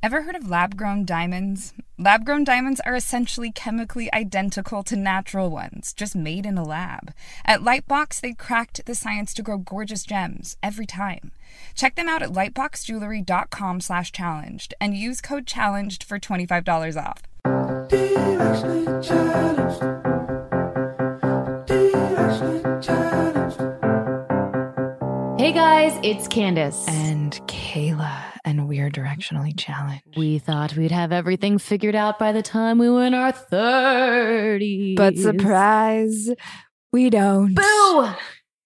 Ever heard of lab grown diamonds? Lab grown diamonds are essentially chemically identical to natural ones, just made in a lab. At Lightbox, they cracked the science to grow gorgeous gems every time. Check them out at lightboxjewelry.com slash challenged and use code challenged for $25 off. Hey guys, it's Candace. And Kayla, and we're directionally challenged. We thought we'd have everything figured out by the time we were in our 30s. But surprise, we don't. Boo!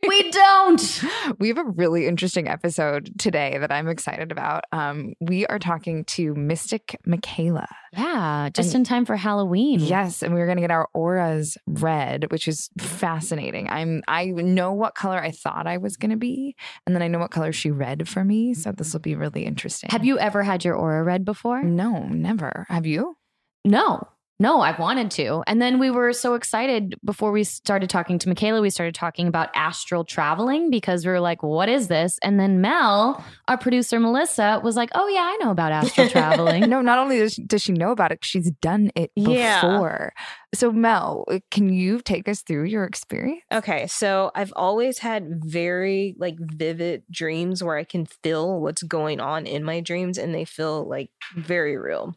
We don't. We have a really interesting episode today that I'm excited about. Um, we are talking to Mystic Michaela. Yeah, just And- in time for Halloween. Yes, and we're going to get our auras read, which is fascinating. I'm I know what color I thought I was going to be, and then I know what color she read for me. So this will be really interesting. Have you ever had your aura read before? No, never. Have you? No. No, I've wanted to. And then we were so excited before we started talking to Michaela, we started talking about astral traveling because we were like, what is this? And then Mel, our producer Melissa, was like, oh, yeah, I know about astral traveling. No, not only does she, does she know about it, she's done it Yeah. before. So Mel, can you take us through your experience? Okay, so I've always had very like vivid dreams where I can feel what's going on in my dreams and they feel like very real.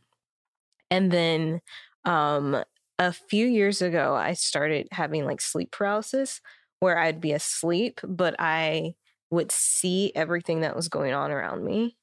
And then um a few years ago I started having like sleep paralysis where I'd be asleep but I would see everything that was going on around me.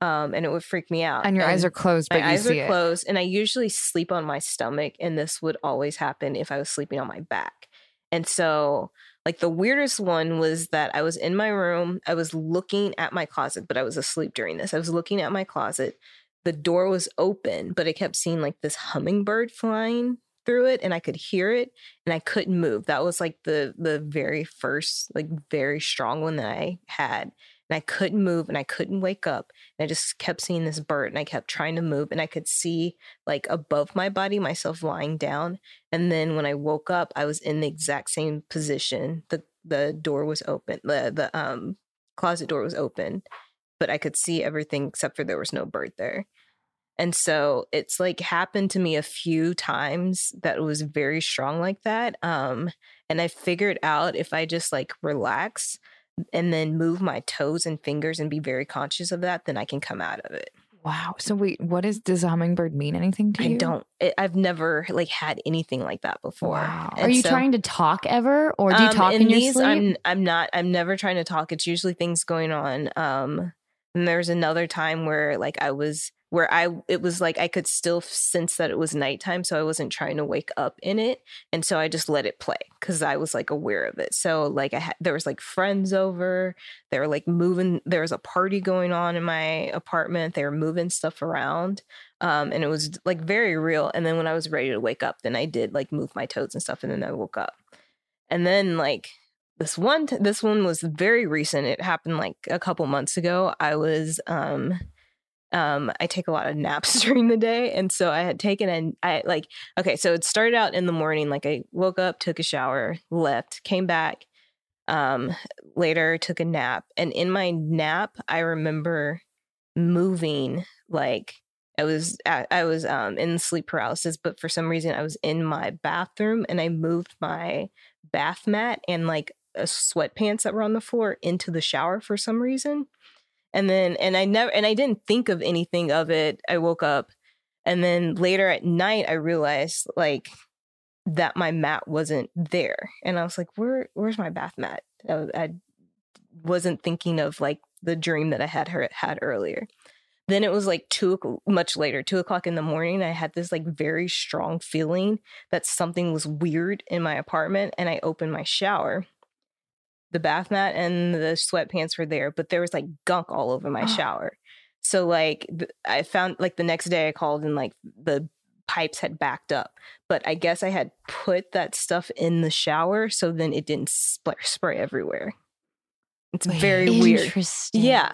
Um and it would freak me out. And your eyes are closed, but my eyes are it. closed and I usually sleep on my stomach and this would always happen if I was sleeping on my back. And so like the weirdest one was that I was in my room, I was looking at my closet, but I was asleep during this. I was looking at my closet. The door was open, but I kept seeing like this hummingbird flying through it and I could hear it and I couldn't move. That was like the the very first like very strong one that I had. And I couldn't move and I couldn't wake up. And I just kept seeing this bird and I kept trying to move and I could see like above my body myself lying down. And then when I woke up, I was in the exact same position. The the door was open. The the um closet door was open. But I could see everything except for there was no bird there. And so it's like happened to me a few times that it was very strong like that. Um, and I figured out if I just like relax and then move my toes and fingers and be very conscious of that, then I can come out of it. Wow. So wait, what is does hummingbird mean anything to you? I don't. It, I've never like had anything like that before. Wow. Are you trying to talk ever, or do you um, talk in in your sleep? I'm I'm not. I'm never trying to talk. It's usually things going on. Um, and there's another time where like I was where I it was like I could still sense that it was nighttime, so I wasn't trying to wake up in it, and so I just let it play because I was like aware of it. So like I had there was like friends over, they were like moving. There was a party going on in my apartment. They were moving stuff around, um, and it was like very real. And then when I was ready to wake up, then I did like move my toes and stuff, and then I woke up. And then like this one, t- this one was very recent. It happened like a couple months ago. I was um um I take a lot of naps during the day and so I had taken and I like okay so it started out in the morning like I woke up took a shower left came back um later took a nap and in my nap I remember moving like I was I, I was um in sleep paralysis but for some reason I was in my bathroom and I moved my bath mat and like sweatpants that were on the floor into the shower for some reason. And then and i never and i didn't think of anything of it. I woke up and then later at night i realized like that my mat wasn't there. And i was like where where's my bath mat? I, was- I wasn't thinking of like the dream that i had her had earlier. Then it was like two much later two o'clock in the morning i had this like very strong feeling that something was weird in my apartment and i opened my shower the bath mat and the sweatpants were there, but there was like gunk all over my oh. shower. So like th- I found like the next day I called and like the pipes had backed up, but I guess I had put that stuff in the shower so then it didn't spray, spray everywhere. It's very weird. Yeah.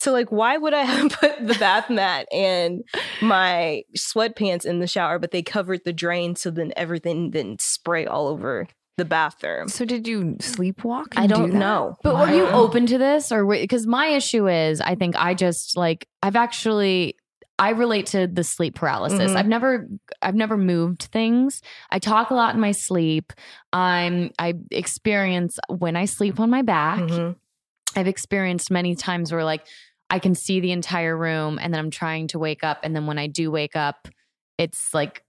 So like why would I have put the bath mat and my sweatpants in the shower but they covered the drain so then everything didn't spray all over the bathroom? So did you sleepwalk? I don't do that? know. But were you open to this or because my issue is I think I just like I've actually I relate to the sleep paralysis. Mhm. I've never I've never moved things. I talk a lot in my sleep. I'm I experience when I sleep on my back. Mhm. I've experienced many times where like I can see the entire room and then I'm trying to wake up and then when I do wake up it's like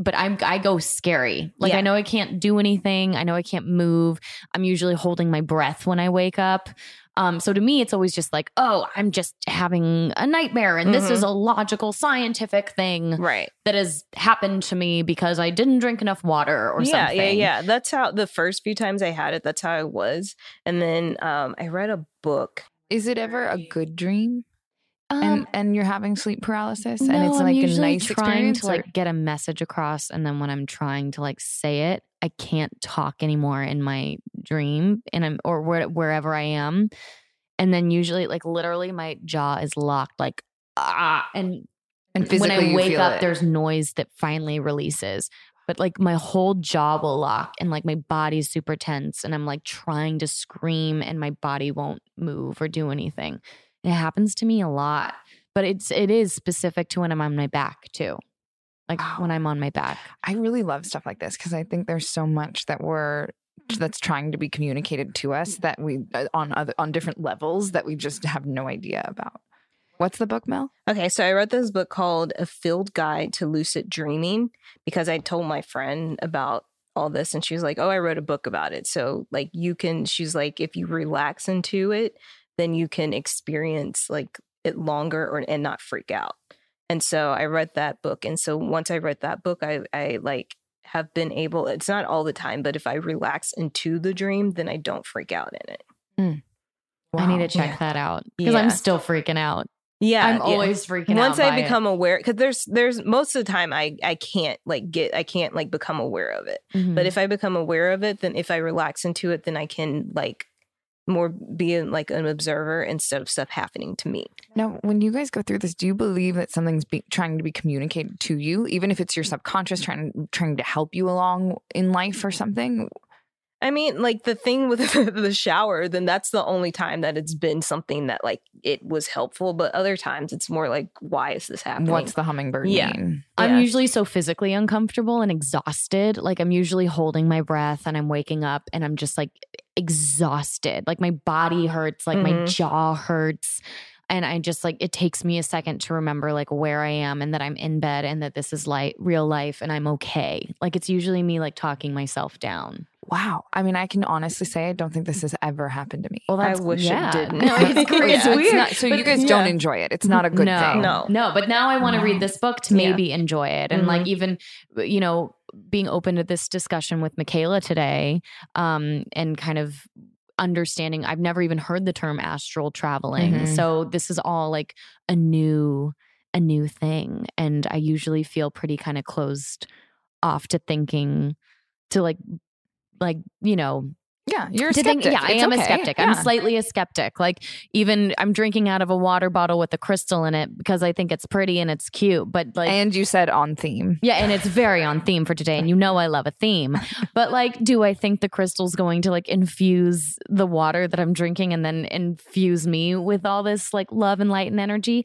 but I'm I go scary. Like Yeah. I know I can't do anything. I know I can't move. I'm usually holding my breath when I wake up. Um so to me it's always just like, "Oh, I'm just having a nightmare and this Mhm. is a logical scientific thing Right. that has happened to me because I didn't drink enough water or yeah, something." yeah, yeah. That's how the first few times I had it, that's how I was. And then um I read a book. Is it ever a good dream? Um, and and you're having sleep paralysis, No, and it's I'm like a nice trying experience. to like get a message across, and then when I'm trying to like say it, I can't talk anymore in my dream, and I'm or where, wherever I am, and then usually like literally my jaw is locked, like ah, and and when I wake up, it. there's noise that finally releases. But like my whole jaw will lock and like my body's super tense and I'm like trying to scream and my body won't move or do anything. It happens to me a lot. But it's it is specific to when I'm on my back too. Like Wow. when I'm on my back. I really love stuff like this because I think there's so much that we're that's trying to be communicated to us that we uh, on other on different levels that we just have no idea about. What's the book, Mel? Okay, so I read this book called A Field Guide to Lucid Dreaming because I told my friend about all this and she was like, "Oh, I wrote a book about it." So like you can she's like if you relax into it, then you can experience like it longer or and not freak out. And so I read that book and so once I read that book, I I like have been able it's not all the time, but if I relax into the dream, then I don't freak out in it. I need to check Yeah. that out because Yeah. I'm still freaking out. Yeah, I'm yeah. always freaking out. once. I by it. become aware because there's there's most of the time I I can't like get I can't like become aware of it. Mhm. But if I become aware of it, then if I relax into it, then I can like more being like an observer instead of stuff happening to me. Now, when you guys go through this, do you believe that something's be, trying to be communicated to you, even if it's your subconscious trying trying to help you along in life or something? I mean, like the thing with the shower, then that's the only time that it's been something that like it was helpful. But other times it's more like, why is this happening? What's the hummingbird Yeah. mean? I'm Yeah. usually so physically uncomfortable and exhausted. Like I'm usually holding my breath and I'm waking up and I'm just like exhausted. Like my body hurts, like my Mhm. jaw hurts. And I just like it takes me a second to remember like where I am and that I'm in bed and that this is like real life and I'm okay. Like it's usually me like talking myself down. Wow. I mean, I can honestly say I don't think this has ever happened to me. Well, I that's wish it didn't. No, it's, cra- it's Yeah, weird. not- so you But- guys don't enjoy it. It's not a good no, thing. No. no. But now I want to read this book to Yeah. maybe enjoy it, and like even you know being open to this discussion with Michaela today, um, and kind of understanding. I've never even heard the term astral traveling, Mhm. so this is all like a new a new thing, and I usually feel pretty kind of closed off to thinking to like like you know Yeah, you're a skeptic. yeah, I It's am a okay. skeptic. I'm slightly a skeptic. Like even I'm drinking out of a water bottle with a crystal in it because I think it's pretty and it's cute. But like and you said on theme. yeah, and it's very on theme for today. And you know I love a theme. But like, do I think the crystal's going to like infuse the water that I'm drinking and then infuse me with all this like love and light and energy?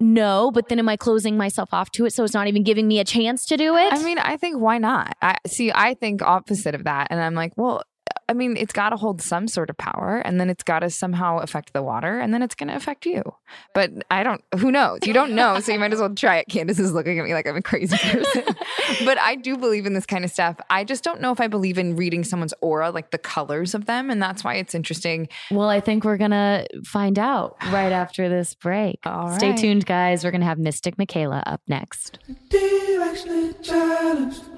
No, but then am I closing myself off to it so it's not even giving me a chance to do it? I mean, I think why not? I see. I think opposite of that, and I'm like, well, I mean, it's got to hold some sort of power, and then it's got to somehow affect the water, and then it's going to affect you. But I don't. Who knows? You don't know, so you might as well try it. Candace is looking at me like I'm a crazy person, but I do believe in this kind of stuff. I just don't know if I believe in reading someone's aura, like the colors of them, and that's why it's interesting. Well, I think we're going to find out right after this break. All Stay right. tuned, guys. We're going to have Mystic Michaela up next.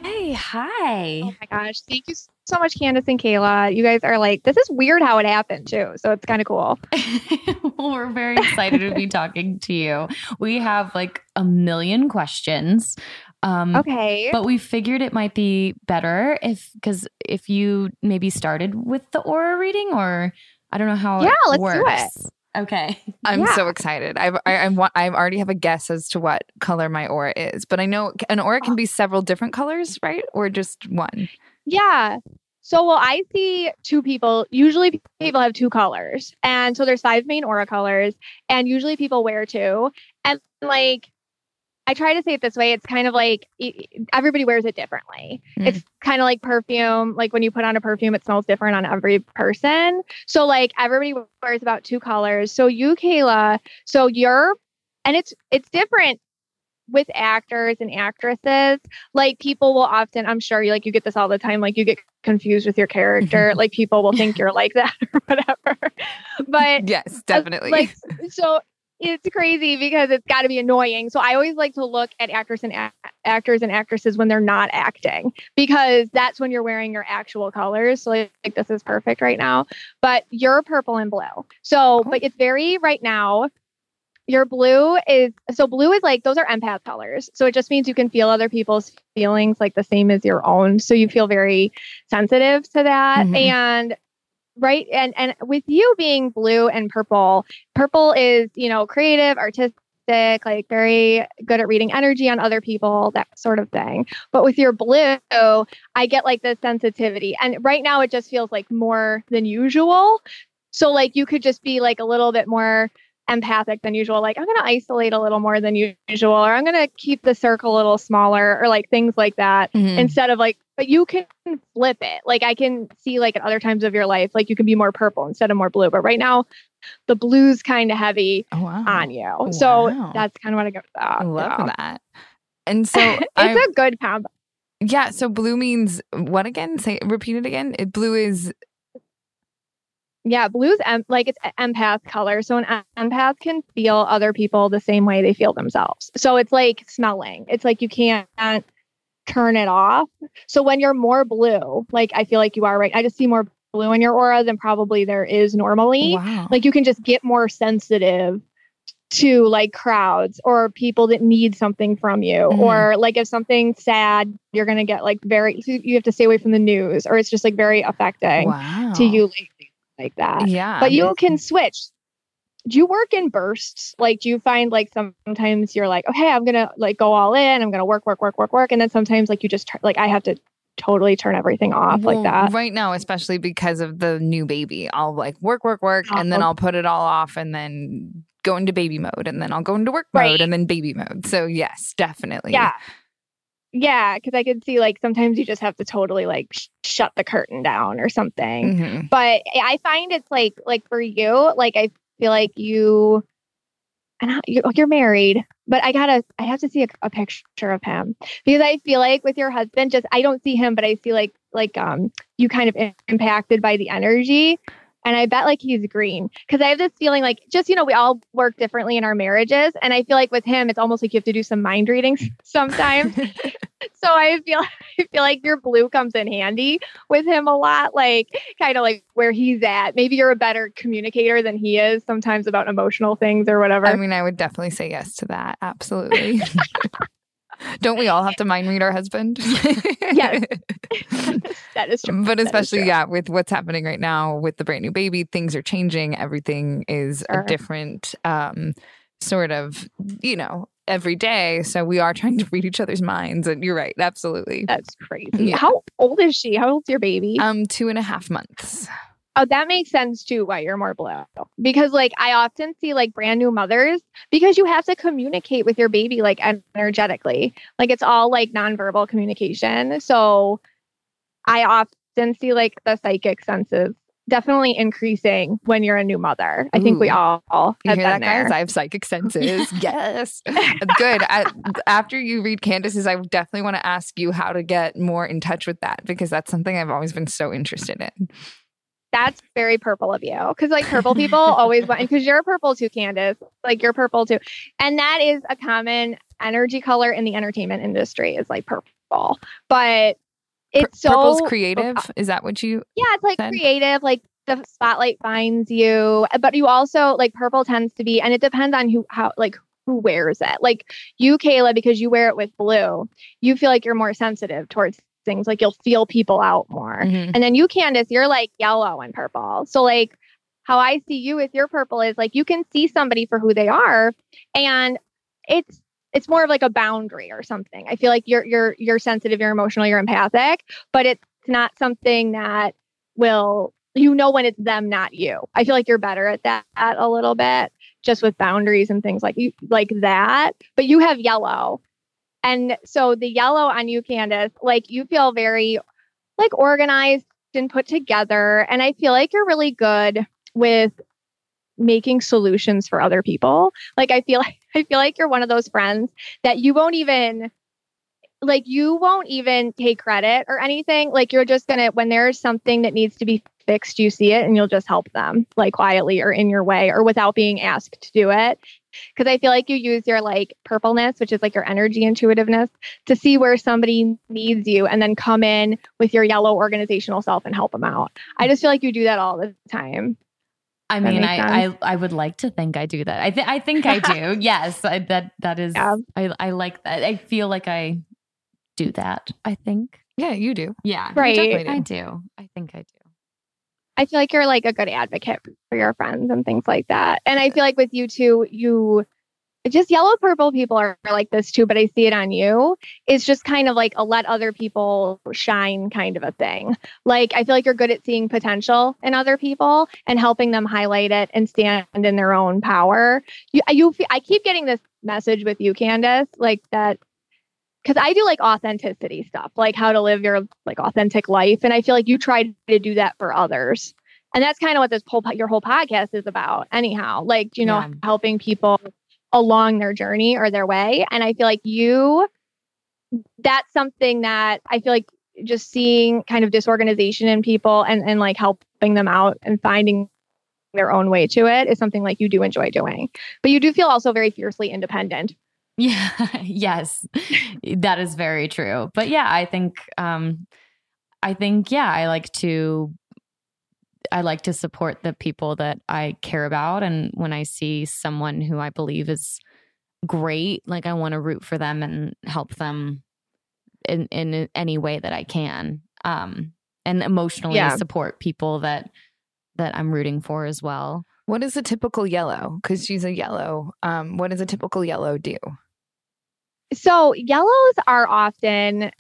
Hey, hi. Oh my gosh. Thank you so much, Candace and Kayla. You guys are like, this is weird how it happened too. So it's kind of cool. well, we're very excited to be talking to you. We have like a million questions. Um, Okay. But we figured it might be better if, because if you maybe started with the aura reading, or I don't know how. Yeah, it let's do it. Okay. I'm Yeah. so excited. I've, I I want I already have a guess as to what color my aura is, but I know an aura can be several different colors, right? Or just one. Yeah. So, well, I see two people. Usually, people have two colors, and so there's five main aura colors, and usually people wear two. And like, I try to say it this way: it's kind of like everybody wears it differently. Mm. It's kind of like perfume. Like when you put on a perfume, it smells different on every person. So, like, everybody wears about two colors. So, you, Kayla, so you're, and it's it's different with actors and actresses like people will often i'm sure you like you get this all the time like you get confused with your character like people will think you're like that or whatever. But Yes, uh, definitely. like so it's crazy because it's got to be annoying. So i always like to look at actors and a- actors and actresses when they're not acting because that's when you're wearing your actual colors. So like, like this is perfect right now but you're purple and blue. So but it's very right now your blue is so blue is like those are empath colors. So it just means you can feel other people's feelings like the same as your own. So you feel very sensitive to that. Mhm. And right and and with you being blue and purple, purple is, you know, creative, artistic, like very good at reading energy on other people, that sort of thing. But with your blue, I get like the sensitivity. And right now it just feels like more than usual. So like you could just be like a little bit more empathic than usual. Like, I'm going to isolate a little more than usual, or I'm going to keep the circle a little smaller, or like things like that. Mhm. Instead of like, but you can flip it. Like, I can see like at other times of your life, like you can be more purple instead of more blue. But right now, the blue's kind of heavy oh, wow. on you. So that's kind of what I go with that. I love yeah. that. And so it's I'm- a good combo. yeah, so blue means what again? Say repeat it again. It blue is Yeah, blue's em- like it's empath color. So an empath can feel other people the same way they feel themselves. So it's like smelling. It's like you can't turn it off. So when you're more blue, like I feel like you are right. I just see more blue in your aura than probably there is normally. wow. Like you can just get more sensitive to like crowds or people that need something from you Mhm. or like if something's sad you're going to get like very you have to stay away from the news or it's just like very affecting wow. to you lately like that. Yeah. But you can switch. Do you work in bursts? Like, do you find like sometimes you're like, okay, I'm gonna like go all in. I'm gonna work, work, work, work, work, and then sometimes like you just like I have to totally turn everything off Well, like that. Right now, especially because of the new baby, I'll like work, work, work, and then Oh. I'll put it all off and then go into baby mode and then I'll go into work mode and then baby mode. So, yes, definitely. Yeah. Yeah, because I could see like sometimes you just have to totally like sh- shut the curtain down or something. Mhm. But I find it's like like for you, like I feel like you and you're, you're married, but I gotta I have to see a, a picture of him because I feel like with your husband, just I don't see him, but I feel like like um you kind of impacted by the energy. And I bet like he's green because I have this feeling like just, you know, we all work differently in our marriages. And I feel like with him, it's almost like you have to do some mind reading mm. sometimes. so I feel I feel like your blue comes in handy with him a lot, like kind of like where he's at. Maybe you're a better communicator than he is sometimes about emotional things or whatever. I mean, I would definitely say yes to that. Absolutely. Don't we all have to mind read our husband? Yes. that is true. But especially, true. yeah, with what's happening right now with the brand new baby, things are changing. Everything is Sure. a different um, sort of, you know, every day. So we are trying to read each other's minds. And you're right. Absolutely. That's crazy. Yeah. How old is she? How old's your baby? Um, two and a half months. Oh, that makes sense too why you're more blue. Because like I often see like brand new mothers because you have to communicate with your baby like energetically. Like it's all like nonverbal communication. So I often see like the psychic senses definitely increasing when you're a new mother. I think we Ooh. all You have hear that, been guys? I have psychic senses. yes. Good. I, after you read Candace's, I definitely want to ask you how to get more in touch with that because that's something I've always been so interested in. That's very purple of you. Cause like purple people always want, because you're purple too, Candace. Like you're purple too. And that is a common energy color in the entertainment industry is like purple. But it's so Purple's creative. Uh, is that what you? Yeah, it's like said? creative, like the spotlight finds you. But you also like purple tends to be, and it depends on who how like who wears it. Like you, Kayla, because you wear it with blue, you feel like you're more sensitive towards things. Like you'll feel people out more. Mhm. And then you, Candace, you're like yellow and purple. So like how I see you with your purple is like you can see somebody for who they are, and it's it's more of like a boundary or something. I feel like you're you're you're sensitive, you're emotional, you're empathic, but it's not something that will you know when it's them, not you. I feel like you're better at that a little bit, just with boundaries and things like you like that. But you have yellow. And so the yellow on you, Candace, like you feel very like organized and put together. And I feel like you're really good with making solutions for other people. Like I feel like I feel like you're one of those friends that you won't even like you won't even take credit or anything. Like you're just gonna when there's something that needs to be fixed, you see it and you'll just help them like quietly or in your way or without being asked to do it. Cause I feel like you use your like purpleness, which is like your energy intuitiveness, to see where somebody needs you and then come in with your yellow organizational self and help them out. I just feel like you do that all the time. I That mean, I. I I would like to think I do that. I think I think I do. yes, I, that that is. Yeah. I I like that. I feel like I do that. I think. Yeah, you do. Yeah. Right. definitely do. I do. I think I do. I feel like you're like a good advocate for your friends and things like that. And I feel like with you too, you just yellow purple people are like this too, but I see it on you. It's just kind of like a let other people shine kind of a thing. Like I feel like you're good at seeing potential in other people and helping them highlight it and stand in their own power. You, you, I keep getting this message with you, Candace, like that because I do like authenticity stuff, like how to live your like authentic life, and I feel like you try to do that for others, and that's kind of what this whole your whole podcast is about, anyhow. Like you know, Yeah. helping people along their journey or their way, and I feel like you, that's something that I feel like just seeing kind of disorganization in people and and like helping them out and finding their own way to it is something like you do enjoy doing, but you do feel also very fiercely independent. Yeah. yes. that is very true. But yeah, I think um I think yeah, I like to I like to support the people that I care about and when I see someone who I believe is great, like I want to root for them and help them in in any way that I can. Um and emotionally Yeah. support people that that I'm rooting for as well. What is a typical yellow? Because she's a yellow. Um, what does a typical yellow do? So yellows are often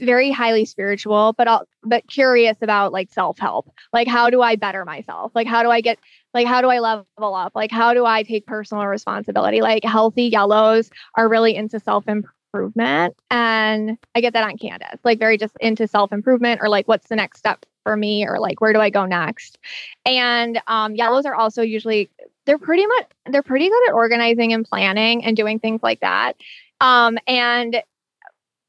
very highly spiritual, but I'll, but curious about like self help. Like, how do I better myself? Like, how do I get like how do I level up? Like, how do I take personal responsibility? Like, healthy yellows are really into self improvement, and I get that on Candace. Like, very just into self improvement, or like, what's the next step for me, or like, where do I go next? And um, yellows are also usually they're pretty much they're pretty good at organizing and planning and doing things like that. Um, and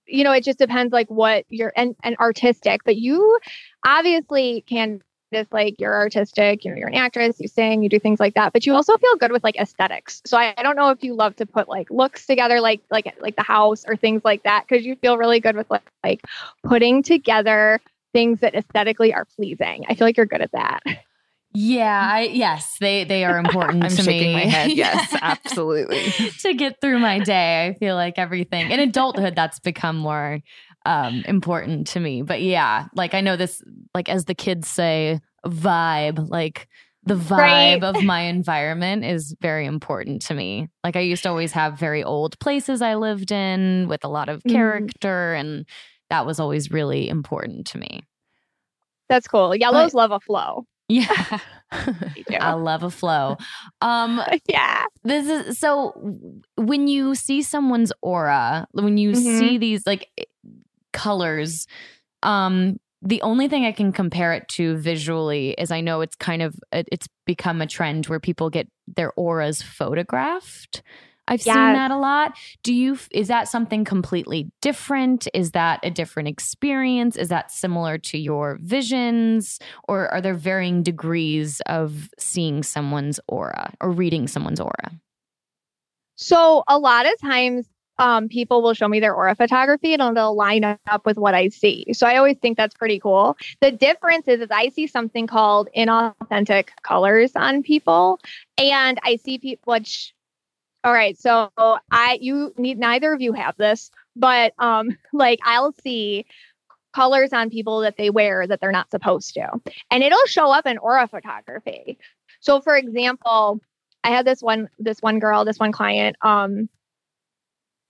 you know, it just depends like what you're and, and artistic, but you obviously can just like you're artistic, you know, you're an actress, you sing, you do things like that, but you also feel good with like aesthetics. So I, I don't know if you love to put like looks together, like like like the house or things like that, because you feel really good with like, like putting together things that aesthetically are pleasing. I feel like you're good at that. Yeah, I, yes, they they are important I'm to shaking me. my head. Yes, absolutely. to get through my day, I feel like everything in adulthood that's become more um important to me. But yeah, like I know this like as the kids say vibe, like the vibe Right. of my environment is very important to me. Like I used to always have very old places I lived in with a lot of Mhm. character and that was always really important to me. That's cool. Yellows love a flow. Yeah. I love a flow. Um yeah. this is so when you see someone's aura, when you Mhm. see these like eh, colors, um the only thing I can compare it to visually is I know it's kind of it's become a trend where people get their auras photographed. I've seen that a lot. Do you is that something completely different? Is that a different experience? Is that similar to your visions or are there varying degrees of seeing someone's aura or reading someone's aura? So a lot of times um, people will show me their aura photography and it'll line up with what I see. So I always think that's pretty cool. The difference is, is I see something called inauthentic colors on people, and I see people. Which, all right, so I you need neither of you have this, but um, like I'll see colors on people that they wear that they're not supposed to, and it'll show up in aura photography. So, for example, I had this one this one girl, this one client. Um,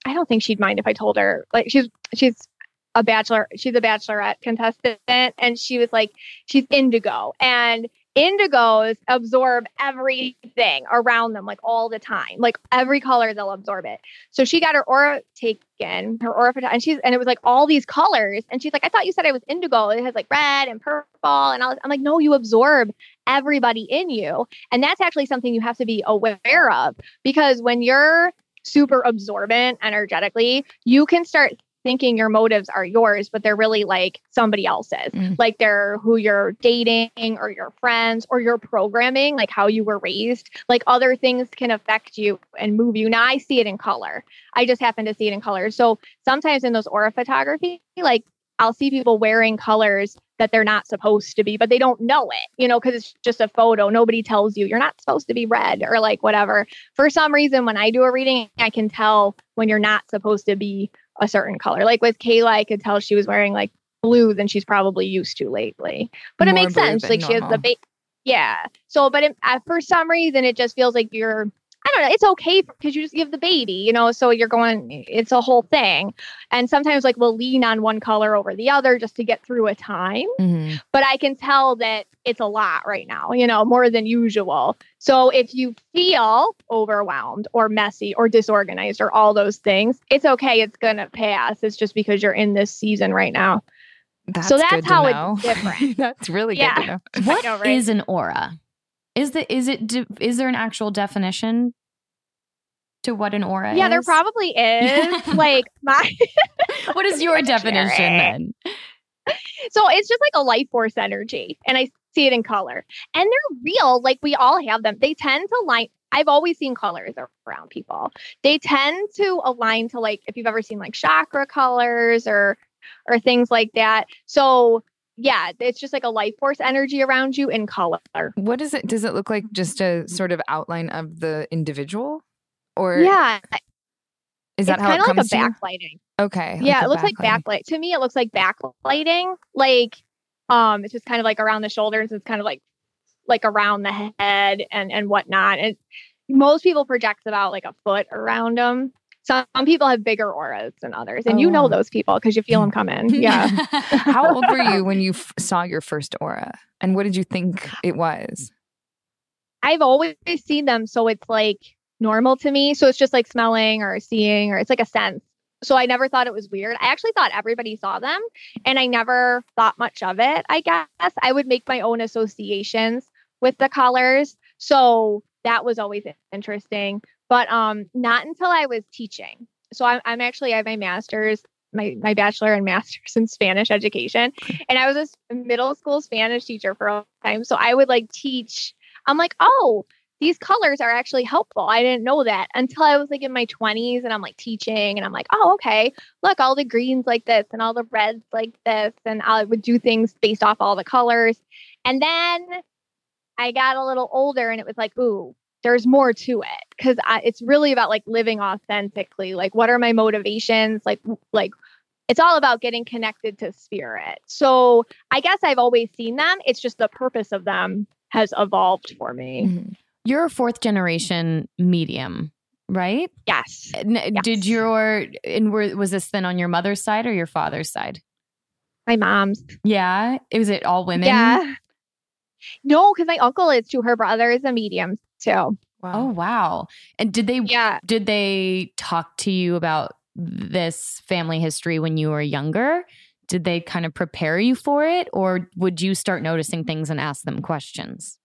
I don't think she'd mind if I told her. Like she's she's a bachelor, she's a bachelorette contestant, and she was like, she's indigo, and indigos absorb everything around them like all the time like every color they'll absorb it so she got her aura taken her aura and she's and it was like all these colors and she's like i thought you said i was indigo it has like red and purple and all this. i'm like no you absorb everybody in you and that's actually something you have to be aware of because when you're super absorbent energetically, you can start thinking your motives are yours, but they're really like somebody else's. Mm. Like they're who you're dating or your friends or your programming, like how you were raised. Like other things can affect you and move you. Now I see it in color. I just happen to see it in color. So sometimes in those aura photography, like I'll see people wearing colors that they're not supposed to be, but they don't know it, you know, because it's just a photo. Nobody tells you you're not supposed to be red or like whatever. For some reason, when I do a reading, I can tell when you're not supposed to be a certain color. Like with Kayla, I could tell she was wearing like blue than she's probably used to lately. But it makes sense. Like she has the normal. ba- yeah. So, but it, uh, for some reason, it just feels like you're. I don't know. It's okay because you just give the baby, you know. So you're going. It's a whole thing, and sometimes like we'll lean on one color over the other just to get through a time Mhm. but I can tell that it's a lot right now, you know, more than usual. So if you feel overwhelmed or messy or disorganized or all those things, it's okay. It's going to pass. It's just because you're in this season right now. That's so that's good how it's different. that's really good Yeah. to know. What is know, right? an aura? Is the is it is there an actual definition to what an aura is? yeah, is? there probably is. like my What is your definition then? so it's just like a life force energy and i see it in color and they're real like we all have them they tend to line i've always seen colors around people they tend to align to like if you've ever seen like chakra colors or or things like that so yeah it's just like a life force energy around you in color What is it? Does it look like just a sort of outline of the individual, or yeah is that it's how it kind of like a to you? backlighting Okay. yeah it looks like backlighting. backlight to me it looks like backlighting like um it's just kind of like around the shoulders it's kind of like like around the head and and whatnot and most people project about like a foot around them some people have bigger auras than others, and oh, you know oh. those people because you feel them coming. Yeah. How old were you when you f- saw your first aura, and what did you think it was? I've always seen them, so it's like normal to me. So it's just like smelling or seeing, or it's like a sense. So I never thought it was weird. I actually thought everybody saw them, and I never thought much of it. I guess I would make my own associations with the colors. So that was always interesting but um, not until I was teaching. So I'm, I'm actually I have my master's, my my bachelor and master's in Spanish education, and I was a middle school Spanish teacher for a long time. So I would like teach. I'm like, oh, these colors are actually helpful. I didn't know that until I was like in my 20s and I'm like teaching and I'm like, oh, okay, look, all the greens like this and all the reds like this. And I would do things based off all the colors. And then I got a little older and it was like, ooh, there's more to it. Because it's really about like living authentically like what are my motivations like like it's all about getting connected to spirit. So i guess i've always seen them it's just the purpose of them has evolved for me. Mm-hmm. you're a fourth generation medium right? Yes. yes. did your and were, was this then on your mother's side or your father's side? My mom's. Yeah? Was it all women? Yeah no, because my uncle is too. Her brother is a medium too. Oh, wow. Oh wow! And did they? Yeah. Did they talk to you about this family history when you were younger? Did they kind of prepare you for it, or would you start noticing things and ask them questions?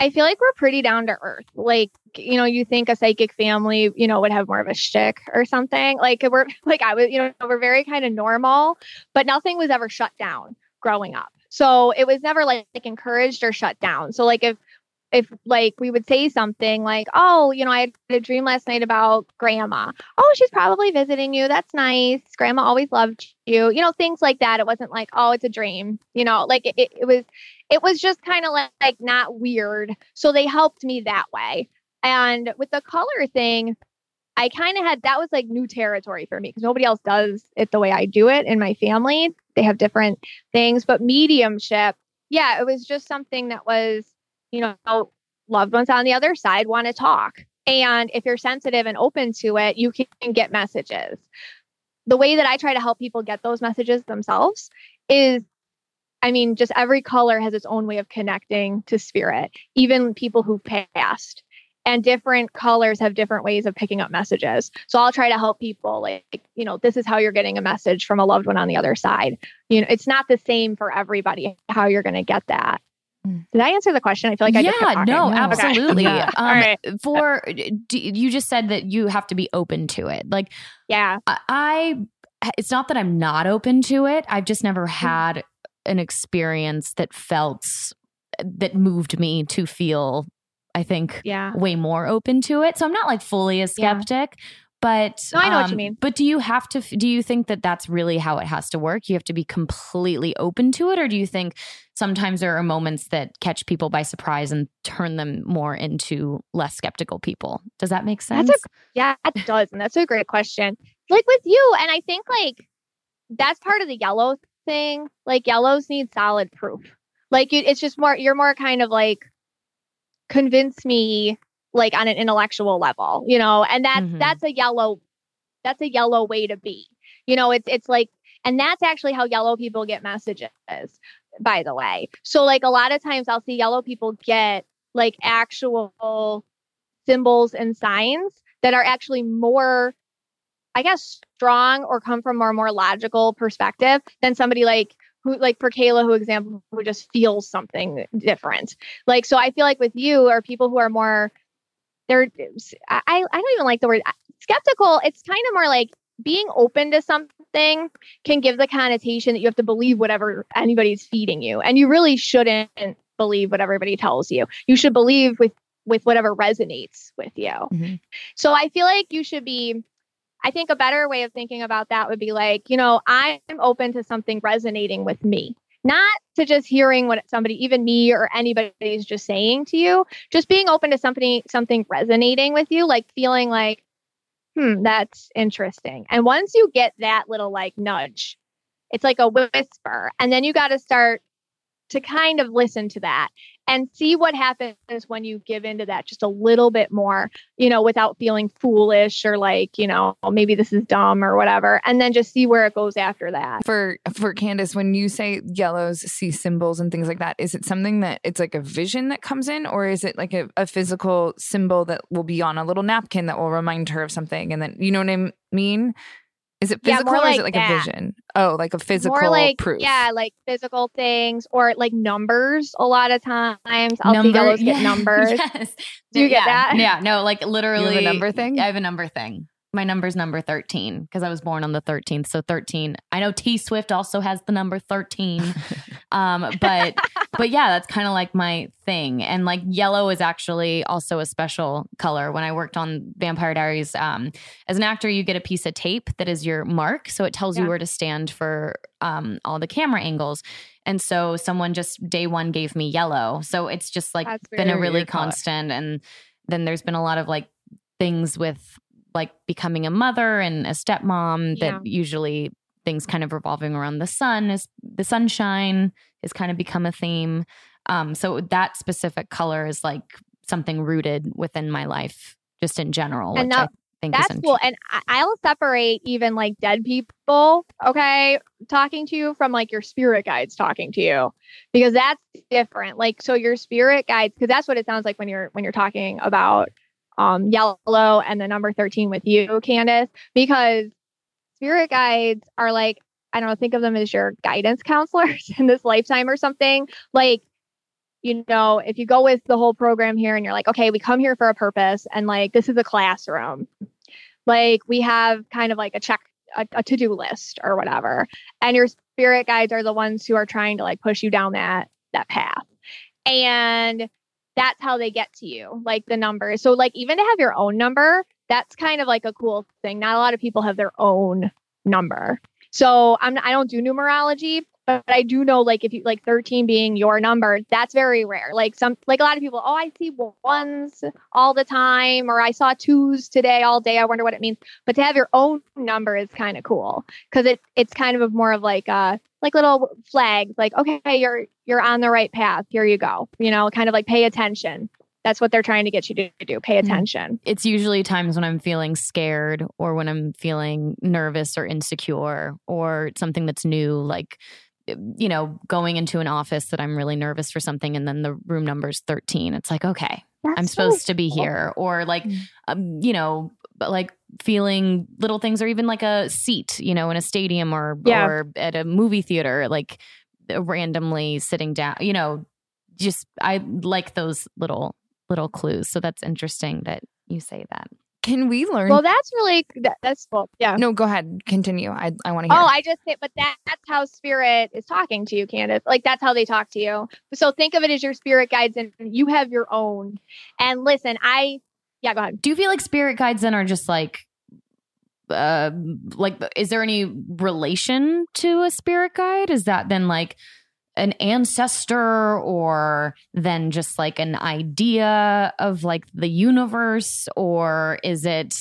I feel like we're pretty down to earth. Like, you know, you think a psychic family, you know, would have more of a shtick or something. Like we're like I was, you know, we're very kind of normal, but nothing was ever shut down growing up. So it was never like, like encouraged or shut down. So like if if like we would say something like, "Oh, you know, I had a dream last night about grandma. Oh, she's probably visiting you. That's nice. Grandma always loved you." You know, things like that. It wasn't like, "Oh, it's a dream." You know, like it, it was it was just kind of like, like not weird. So they helped me that way. And with the color thing, I kind of had that was like new territory for me because nobody else does it the way I do it in my family. They have different things, but mediumship, yeah, it was just something that was you know, loved ones on the other side want to talk. And if you're sensitive and open to it, you can get messages. The way that I try to help people get those messages themselves is I mean, just every color has its own way of connecting to spirit, even people who've passed. And different colors have different ways of picking up messages. So I'll try to help people like, you know, this is how you're getting a message from a loved one on the other side. You know, it's not the same for everybody how you're going to get that. Mm. Did I answer the question? I feel like I yeah, no, absolutely. Okay. um, right. For you just said that you have to be open to it. Like, yeah, I. It's not that I'm not open to it. I've just never mm. had an experience that felt that moved me to feel. I think yeah. way more open to it. So I'm not like fully a skeptic, yeah. But no, I know um, what you um, mean. But do you have to? Do you think that that's really how it has to work? You have to be completely open to it, or do you think sometimes there are moments that catch people by surprise and turn them more into less skeptical people? Does that make sense? A, yeah, it does, and that's a great question. Like with you, and I think like that's part of the yellow thing. Like yellows need solid proof. Like it's just more. You're more kind of like convince me like on an intellectual level, you know, and that's mm-hmm. that's a yellow that's a yellow way to be. You know, it's it's like and that's actually how yellow people get messages, by the way. So like a lot of times I'll see yellow people get like actual symbols and signs that are actually more I guess strong or come from a more logical perspective than somebody like who like for Kayla, who example, who just feels something different. Like, so I feel like with you are people who are more they're I, I don't even like the word skeptical. It's kind of more like being open to something can give the connotation that you have to believe whatever anybody's feeding you. And you really shouldn't believe what everybody tells you. You should believe with with whatever resonates with you. Mm-hmm. So I feel like you should be I think a better way of thinking about that would be like, you know, I'm open to something resonating with me not to just hearing what somebody, even me or anybody is just saying to you, just being open to something, something resonating with you, like feeling like, hmm, that's interesting. And once you get that little like nudge, it's like a whisper. And then you got to start to kind of listen to that and see what happens when you give into that just a little bit more, you know, without feeling foolish or like, you know, maybe this is dumb or whatever. And then just see where it goes after that. For for Candace, when you say yellows see symbols and things like that, is it something that it's like a vision that comes in, or is it like a, a physical symbol that will be on a little napkin that will remind her of something? And then you know what I mean? Is it Yeah, physical more or is it like that. a vision? Oh, like a physical more like proof. yeah like physical things or like numbers a lot of times i'll see Number- yellows get numbers Yes. Do you get yeah. that? Yeah. No, like literally. A number thing? I have a number thing. My number's number 13 because I was born on the 13th. So 13. I know T Swift also has the number 13. um, but but yeah, that's kind of like my thing. And like yellow is actually also a special color. When I worked on Vampire Diaries, um, as an actor, you get a piece of tape that is your mark. So it tells you where to stand for um, all the camera angles. And so someone just day one gave me yellow. So it's just like That's been a really color. constant. And then there's been a lot of like things with like becoming a mother and a stepmom Yeah. that usually things kind of revolving around the sun is the sunshine has kind of become a theme. Um, so that specific color is like something rooted within my life just in general, And that- that's cool and i'll separate even like dead people okay talking to you from like your spirit guides talking to you because that's different like so your spirit guides because that's what it sounds like when you're when you're talking about um yellow and the number 13 with you Candice because spirit guides are like i don't know think of them as your guidance counselors in this lifetime or something. Like you know if you go with the whole program here and you're like okay we come here for a purpose and like this is a classroom. Like we have kind of like a check a, a to-do list or whatever. And your spirit guides are the ones who are trying to like push you down that that path. And that's how they get to you like the numbers. So like even to have your own number that's kind of like a cool thing. Not a lot of people have their own number. So i'm i don't do numerology but i do know like if you like 13 being your number that's very rare. Like some like a lot of people oh i see ones all the time or i saw twos today all day i wonder what it means. But to have your own number is kind of cool because it it's kind of a more of like uh like little flags like okay you're you're on the right path here you go you know kind of like pay attention that's what they're trying to get you to do pay attention it's usually times when I'm feeling scared or when I'm feeling nervous or insecure or something that's new, like, you know, going into an office that I'm really nervous for something and then the room number's 13. It's like, okay, That's I'm so supposed to be here. Or like, Mm. um, you know, but like feeling little things or even like a seat, you know, in a stadium or, Yeah. or at a movie theater, like uh, randomly sitting down, you know, just I like those little little clues. So that's interesting that you say that. Can we learn? well that's really that, that's cool yeah no, go ahead. Continue. I I want to hear. Oh, I just say, but that, that's how spirit is talking to you, Candice. Like that's how they talk to you. So think of it as your spirit guides, and you have your own. And listen, I, yeah, go ahead. Do you feel like spirit guides then are just like uh like is there any relation to a spirit guide? Is that then like an ancestor or then just like an idea of like the universe or is it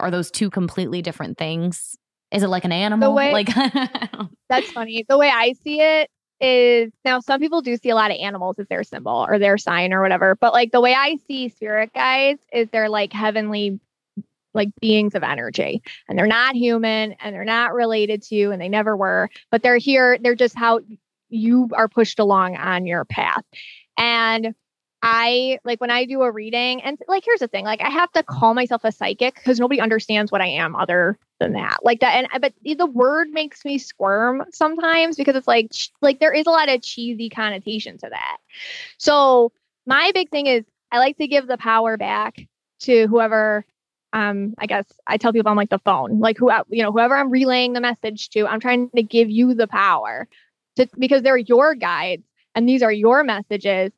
are those two completely different things? Is it like an animal? way- like That's funny. The way I see it is now some people do see a lot of animals as their symbol or their sign or whatever, but like the way I see spirit guides is they're like heavenly like beings of energy and they're not human and they're not related to you and they never were, but they're here. They're just how you are pushed along on your path. And I like when I do a reading, and like, here's the thing like, I have to mm. call myself a psychic because nobody understands what I am other than that. Like that. And, uh, but the word makes me squirm sometimes because it's like, like, there is a lot of cheesy connotation to that. So, my big thing is I like to give the power back to whoever um i guess i tell people i'm like the phone like who uh, you know whoever i'm relaying the message to i'm trying to give you the power to because they're your guides and these are your messages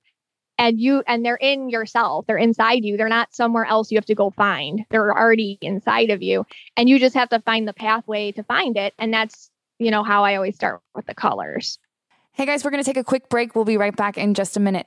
and you and they're in yourself. They're inside you. They're not somewhere else you have to go find. They're already inside of you. And you just have to find the pathway to find it. And that's you know how i always start with the colors. Hey guys, we're going to take a quick break. We'll be right back in just a minute.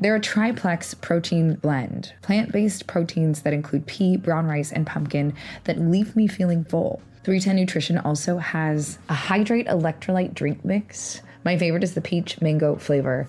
They're a triplex protein blend, plant based proteins that include pea, brown rice, and pumpkin that leave me feeling full. 310 Nutrition also has a hydrate electrolyte drink mix. My favorite is the peach mango flavor.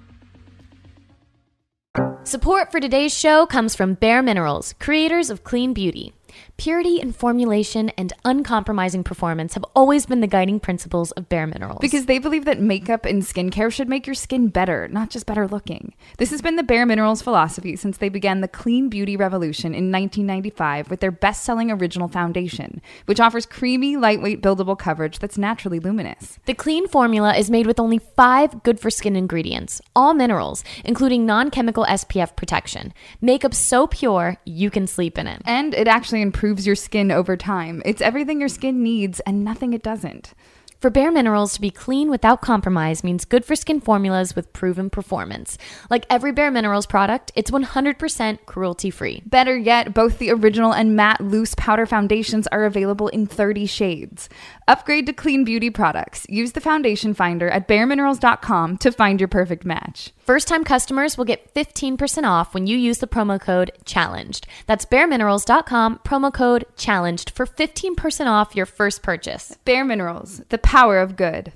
Support for today's show comes from Bare Minerals, creators of Clean Beauty. Purity in formulation and uncompromising performance have always been the guiding principles of Bare Minerals. Because they believe that makeup and skincare should make your skin better, not just better looking. This has been the Bare Minerals philosophy since they began the clean beauty revolution in 1995 with their best selling original foundation, which offers creamy, lightweight, buildable coverage that's naturally luminous. The clean formula is made with only five good for skin ingredients, all minerals, including non chemical SPF protection. Makeup so pure, you can sleep in it. And it actually improves your skin over time. It's everything your skin needs and nothing it doesn't. For Bare Minerals to be clean without compromise means good for skin formulas with proven performance. Like every Bare Minerals product, it's 100% cruelty free. Better yet, both the original and matte loose powder foundations are available in 30 shades. Upgrade to clean beauty products. Use the foundation finder at bareminerals.com to find your perfect match. First time customers will get 15% off when you use the promo code CHALLENGED. That's bareminerals.com, promo code CHALLENGED for 15% off your first purchase. Bare Minerals, the power of good.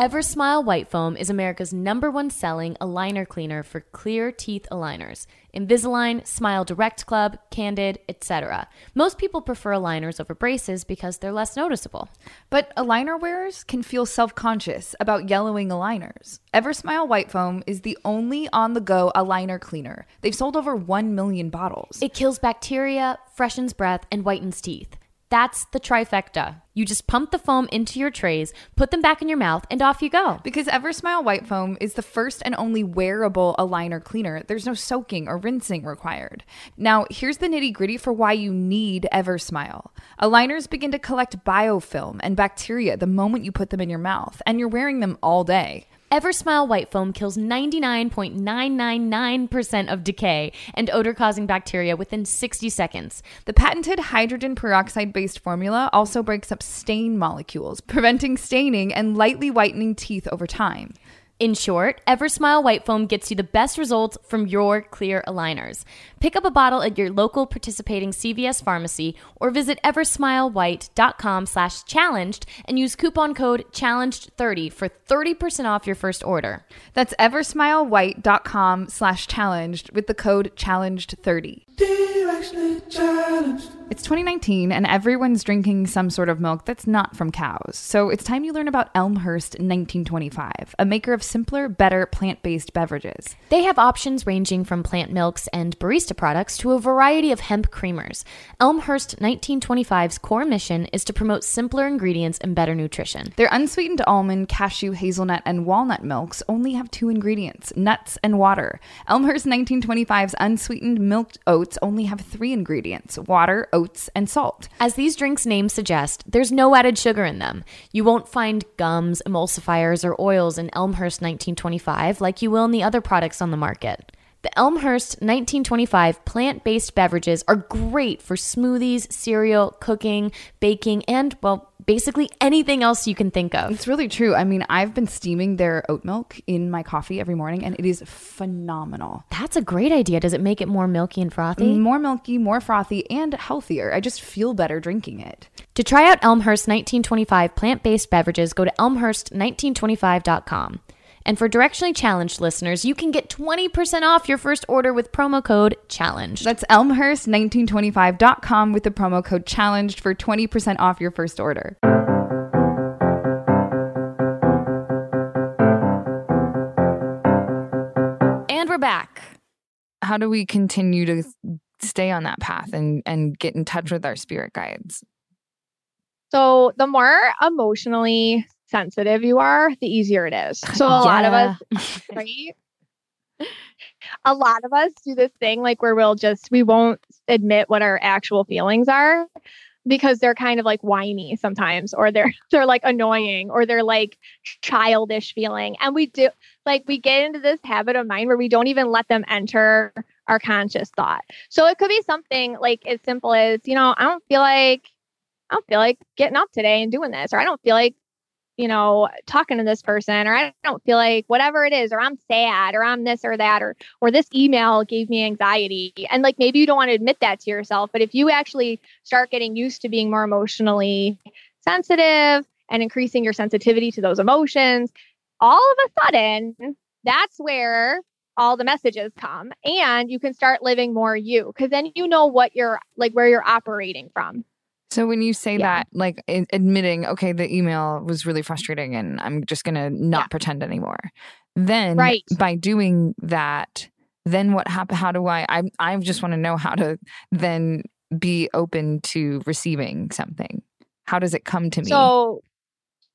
Eversmile White Foam is America's number one selling aligner cleaner for clear teeth aligners. Invisalign, Smile Direct Club, Candid, etc. Most people prefer aligners over braces because they're less noticeable. But aligner wearers can feel self conscious about yellowing aligners. Eversmile White Foam is the only on the go aligner cleaner. They've sold over 1 million bottles. It kills bacteria, freshens breath, and whitens teeth. That's the trifecta. You just pump the foam into your trays, put them back in your mouth, and off you go. Because Eversmile White Foam is the first and only wearable aligner cleaner. There's no soaking or rinsing required. Now, here's the nitty gritty for why you need Eversmile. Aligners begin to collect biofilm and bacteria the moment you put them in your mouth, and you're wearing them all day. Eversmile White Foam kills 99.999% of decay and odor causing bacteria within 60 seconds. The patented hydrogen peroxide based formula also breaks up stain molecules, preventing staining and lightly whitening teeth over time. In short, Eversmile White Foam gets you the best results from your clear aligners. Pick up a bottle at your local participating CVS pharmacy or visit eversmilewhite.com slash challenged and use coupon code challenged30 for 30% off your first order. That's eversmilewhite.com slash challenged with the code challenged30. It's 2019 and everyone's drinking some sort of milk that's not from cows. So it's time you learn about Elmhurst 1925, a maker of simpler, better plant based beverages. They have options ranging from plant milks and barista products to a variety of hemp creamers. Elmhurst 1925's core mission is to promote simpler ingredients and better nutrition. Their unsweetened almond, cashew, hazelnut, and walnut milks only have two ingredients nuts and water. Elmhurst 1925's unsweetened milked oats only have three ingredients water, oats, and salt. As these drinks' names suggest, there's no added sugar in them. You won't find gums, emulsifiers, or oils in Elmhurst 1925 like you will in the other products on the market. The Elmhurst 1925 plant based beverages are great for smoothies, cereal, cooking, baking, and, well, basically anything else you can think of. It's really true. I mean, I've been steaming their oat milk in my coffee every morning and it is phenomenal. That's a great idea. Does it make it more milky and frothy? Mm, more milky, more frothy, and healthier. I just feel better drinking it. To try out Elmhurst 1925 plant based beverages, go to elmhurst1925.com. And for Directionally Challenged listeners, you can get 20% off your first order with promo code CHALLENGED. That's elmhurst1925.com with the promo code CHALLENGED for 20% off your first order. And we're back. How do we continue to stay on that path and, and get in touch with our spirit guides? So the more emotionally sensitive you are, the easier it is. So a yeah. lot of us, right? a lot of us do this thing like where we'll just we won't admit what our actual feelings are because they're kind of like whiny sometimes or they're they're like annoying or they're like childish feeling and we do like we get into this habit of mind where we don't even let them enter our conscious thought so it could be something like as simple as you know i don't feel like i don't feel like getting up today and doing this or i don't feel like you know, talking to this person, or I don't feel like whatever it is, or I'm sad, or I'm this or that, or or this email gave me anxiety. And like maybe you don't want to admit that to yourself, but if you actually start getting used to being more emotionally sensitive and increasing your sensitivity to those emotions, all of a sudden, that's where all the messages come and you can start living more you because then you know what you're like where you're operating from so when you say yeah. that, like admitting, okay, the email was really frustrating and I'm just going to not yeah. pretend anymore. Then right. by doing that, then what happen how do I I I just want to know how to then be open to receiving something. How does it come to me? So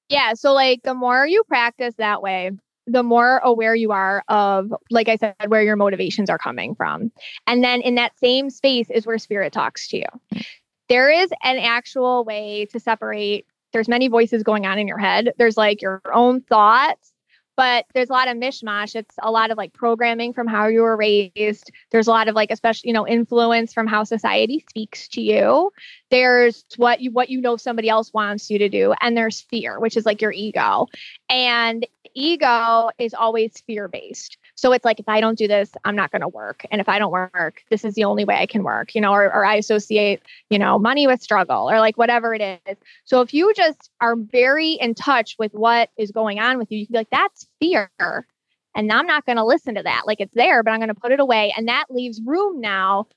yeah, so like the more you practice that way, the more aware you are of, like I said, where your motivations are coming from. And then in that same space is where spirit talks to you. Mm. There is an actual way to separate there's many voices going on in your head. There's like your own thoughts but there's a lot of mishmash. It's a lot of like programming from how you were raised. There's a lot of like especially you know influence from how society speaks to you. There's what you what you know somebody else wants you to do and there's fear which is like your ego. And ego is always fear based so it's like if i don't do this i'm not going to work. And if i don't work this is the only way i can work you know or, or i associate you know money with struggle or like whatever it is. So if you just are very in touch with what is going on with you you can be like that's fear. And i'm not going to listen to that. Like it's there but i'm going to put it away. And that leaves room now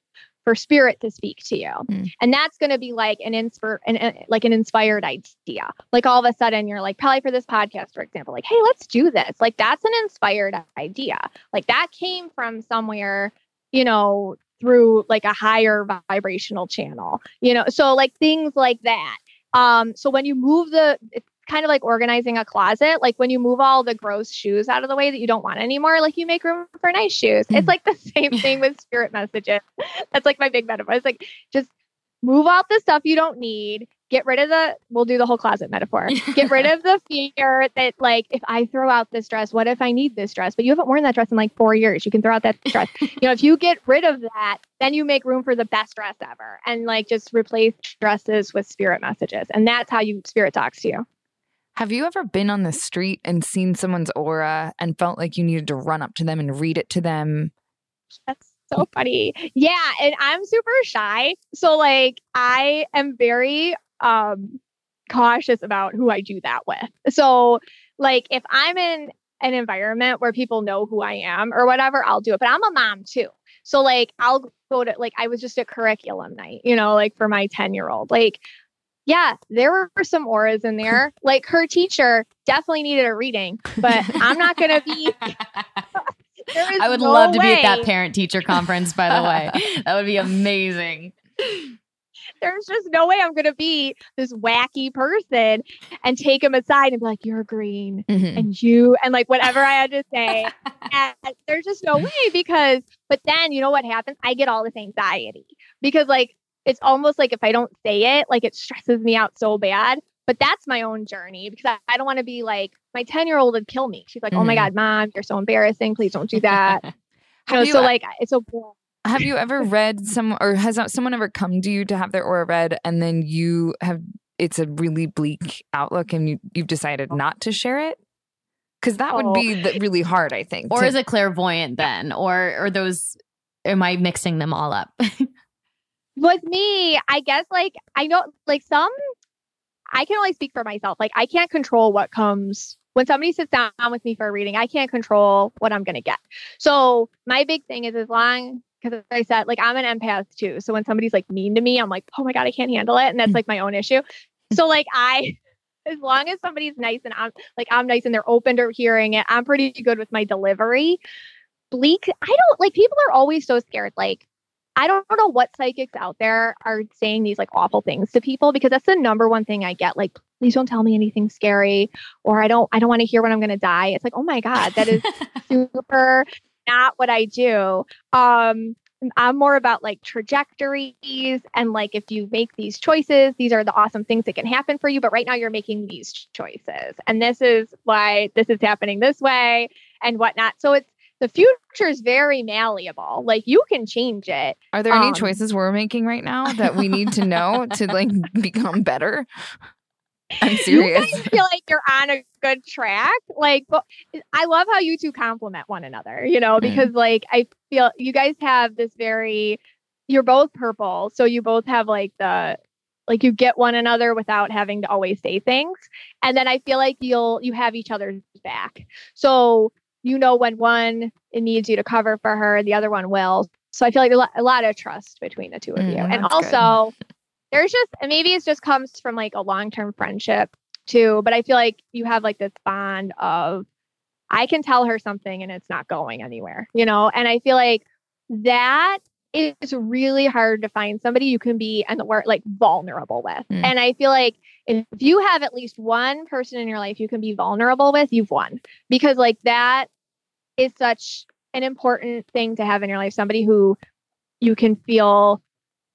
for spirit to speak to you. Mm. And that's going to be like an inspire an, uh, like an inspired idea. Like all of a sudden you're like probably for this podcast for example like hey let's do this. Like that's an inspired idea. Like that came from somewhere, you know, through like a higher vibrational channel. You know, so like things like that. Um so when you move the kind of like organizing a closet. Like when you move all the gross shoes out of the way that you don't want anymore, like you make room for nice shoes. Mm. It's like the same thing with spirit messages. That's like my big metaphor. It's like just move out the stuff you don't need. Get rid of the, we'll do the whole closet metaphor. Get rid of the fear that, like, if I throw out this dress, what if I need this dress? But you haven't worn that dress in like four years. You can throw out that dress. you know, if you get rid of that, then you make room for the best dress ever and like just replace dresses with spirit messages. And that's how you spirit talks to you. Have you ever been on the street and seen someone's aura and felt like you needed to run up to them and read it to them? That's so funny. Yeah, and I'm super shy. So like I am very um cautious about who I do that with. So like if I'm in an environment where people know who I am or whatever, I'll do it. But I'm a mom too. So like I'll go to like I was just at curriculum night, you know, like for my 10 year old. Like yeah, there were some auras in there. Like her teacher definitely needed a reading, but I'm not going to be. I would no love to way. be at that parent teacher conference, by the way. that would be amazing. There's just no way I'm going to be this wacky person and take him aside and be like, you're green mm-hmm. and you, and like whatever I had to say. and there's just no way because, but then you know what happens? I get all this anxiety because like it's almost like if I don't say it, like it stresses me out so bad. But that's my own journey because I, I don't want to be like my 10 year old would kill me. She's like, mm-hmm. oh my mm-hmm. God, mom, you're so embarrassing. Please don't do that. you know, you, so like it's a have you ever read some or has someone ever come to you to have their aura read and then you have it's a really bleak outlook and you you've decided not to share it? Because that would be the, really hard, I think. Or to, is it clairvoyant then? Or or those am I mixing them all up? with me, I guess like I know like some I can only speak for myself. Like I can't control what comes when somebody sits down with me for a reading. I can't control what I'm going to get. So my big thing is as long because I said like I'm an empath too. So when somebody's like mean to me, I'm like, oh my god, I can't handle it, and that's mm. like my own issue. So like I. As long as somebody's nice and I'm like I'm nice and they're open to hearing it, I'm pretty good with my delivery. Bleak, I don't like people are always so scared. Like I don't know what psychics out there are saying these like awful things to people because that's the number one thing I get. Like, please don't tell me anything scary, or I don't I don't want to hear when I'm gonna die. It's like, oh my God, that is super not what I do. Um, I'm more about like trajectories and like if you make these choices, these are the awesome things that can happen for you. But right now you're making these choices. And this is why this is happening this way and whatnot. So it's the future is very malleable. Like you can change it. Are there any um, choices we're making right now that we need to know to like become better? I'm serious. You feel like you're on a good track. Like, I love how you two complement one another, you know, because mm. like I feel you guys have this very, you're both purple. So you both have like the, like you get one another without having to always say things. And then I feel like you'll, you have each other's back. So you know when one needs you to cover for her, the other one will. So I feel like a lot of trust between the two of mm, you. And also, good. there's just maybe it just comes from like a long term friendship too. But I feel like you have like this bond of I can tell her something and it's not going anywhere, you know? And I feel like that is really hard to find somebody you can be and we're like vulnerable with. Mm. And I feel like if you have at least one person in your life you can be vulnerable with, you've won. Because like that is such an important thing to have in your life. Somebody who you can feel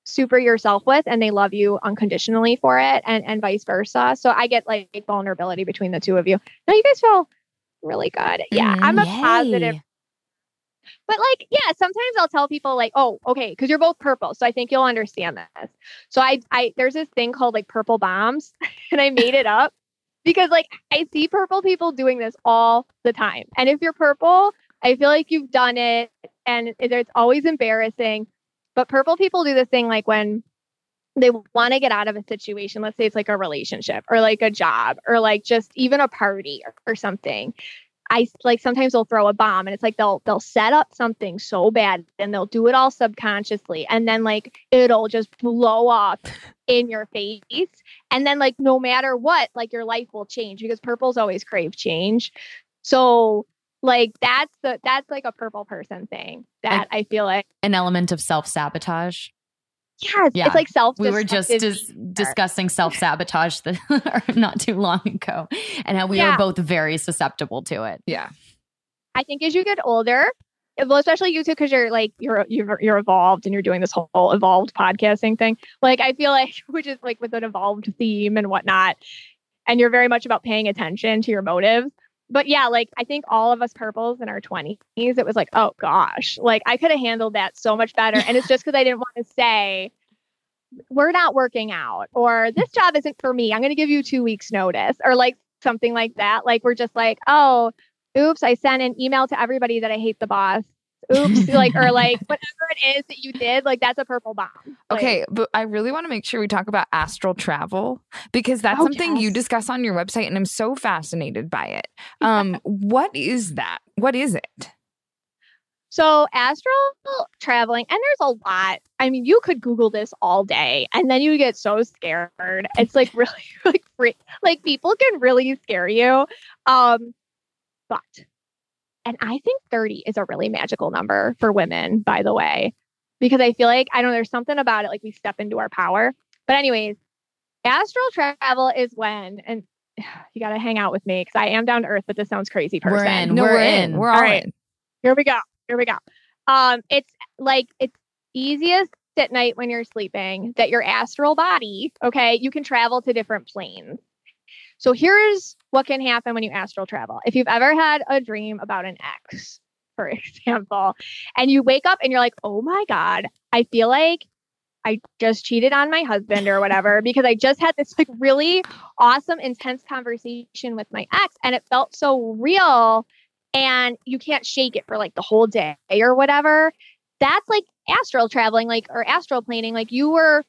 super yourself with and they love you unconditionally for it and and vice versa. So I get like vulnerability between the two of you. Now you guys feel really good. Yeah, mm, I'm a yay. positive But like, yeah, sometimes I'll tell people like, oh, okay, because you're both purple. So I think you'll understand this. So I I there's this thing called like purple bombs, and I made it up because like I see purple people doing this all the time. And if you're purple, I feel like you've done it and it's always embarrassing. But purple people do this thing like when they want to get out of a situation, let's say it's like a relationship or like a job or like just even a party or, or something. I like sometimes they'll throw a bomb and it's like they'll they'll set up something so bad and they'll do it all subconsciously and then like it'll just blow up in your face and then like no matter what like your life will change because purples always crave change so like that's the that's like a purple person thing that I feel like An element of self sabotage. Yeah it's, Yeah. it's like self We were just dis- discussing self sabotage not too long ago and how we Yeah. are both very susceptible to it. Yeah. I think as you get older, well, especially you two, because you're like you're you're you're evolved and you're doing this whole evolved podcasting thing. Like I feel like, which is like with an evolved theme and whatnot, and you're very much about paying attention to your motives. But yeah, like I think all of us purples in our twenties, it was like, oh gosh, like I could have handled that so much better. And it's just because I didn't want to say we're not working out or this job isn't for me. I'm going to give you two weeks notice or like something like that. Like we're just like, oh, oops, I sent an email to everybody that I hate the boss. Oops, like or like whatever it is that you did, like that's a purple bomb. Like, Okay, but I really want to make sure we talk about astral travel because that's Oh, something you discuss on your website and I'm so fascinated by it. Um what is that? What is it? So astral traveling, and there's a lot. I mean, you could Google this all day, and then you get so scared. It's like really like free. Like people can really scare you. Um, but, and I think 30 is a really magical number for women, by the way, because I feel like I don't know. There's something about it. Like we step into our power. But anyways, astral travel is when and. You got to hang out with me because I am down to earth, but this sounds crazy. Person. We're in. No, we're, we're in. in. We're all right. in. Here we go. Here we go. Um, it's like it's easiest at night when you're sleeping that your astral body, okay, you can travel to different planes. So here's what can happen when you astral travel. If you've ever had a dream about an ex, for example, and you wake up and you're like, oh my God, I feel like I just cheated on my husband or whatever because I just had this like really awesome, intense conversation with my ex and it felt so real and you can't shake it for like the whole day or whatever. That's like astral traveling, like or astral planning. Like you were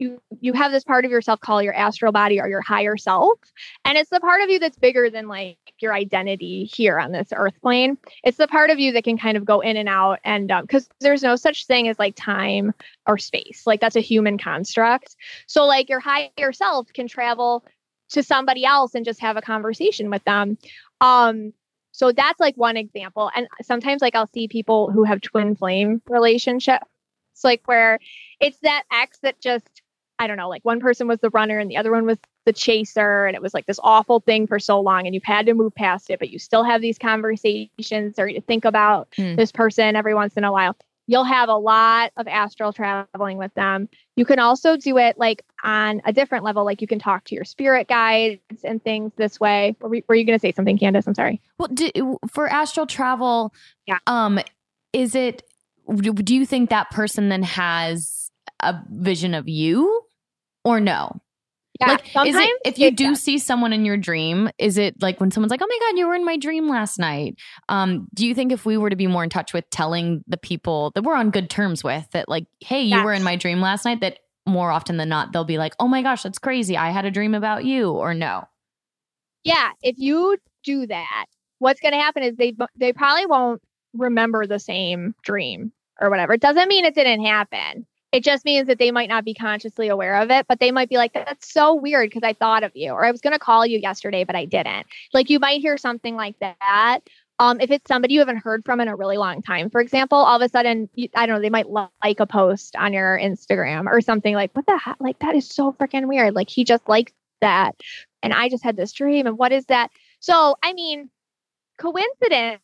you you have this part of yourself called your astral body or your higher self. And it's the part of you that's bigger than like your identity here on this earth plane. It's the part of you that can kind of go in and out and because there's no such thing as like time or space. Like that's a human construct. So like your higher self can travel to somebody else and just have a conversation with them. Um so that's like one example. And sometimes like I'll see people who have twin flame relationships, like where it's that ex that just I don't know, like one person was the runner and the other one was the chaser. And it was like this awful thing for so long. And you've had to move past it, but you still have these conversations or you think about Hmm. this person every once in a while. You'll have a lot of astral traveling with them. You can also do it like on a different level, like you can talk to your spirit guides and things this way. Were, we, were you going to say something, Candice? I'm sorry. Well, do, for astral travel, Yeah. um, is it? Do you think that person then has a vision of you, or no? Yeah, like, is it if you it do does. see someone in your dream? Is it like when someone's like, "Oh my god, you were in my dream last night"? Um, do you think if we were to be more in touch with telling the people that we're on good terms with that, like, "Hey, you were in my dream last night," that more often than not they'll be like, "Oh my gosh, that's crazy! I had a dream about you," or no? yeah, if you do that, what's going to happen is they they probably won't remember the same dream or whatever. It doesn't mean it didn't happen. It just means that they might not be consciously aware of it, but they might be like, "That's so weird because I thought of you," or "I was going to call you yesterday, but I didn't." Like you might hear something like that. Um, if it's somebody you haven't heard from in a really long time, for example, all of a sudden, you, I don't know, they might li- like a post on your Instagram or something like, "What the heck? Like that is so freaking weird." Like he just liked that, and I just had this dream, and what is that? So, I mean, coincidence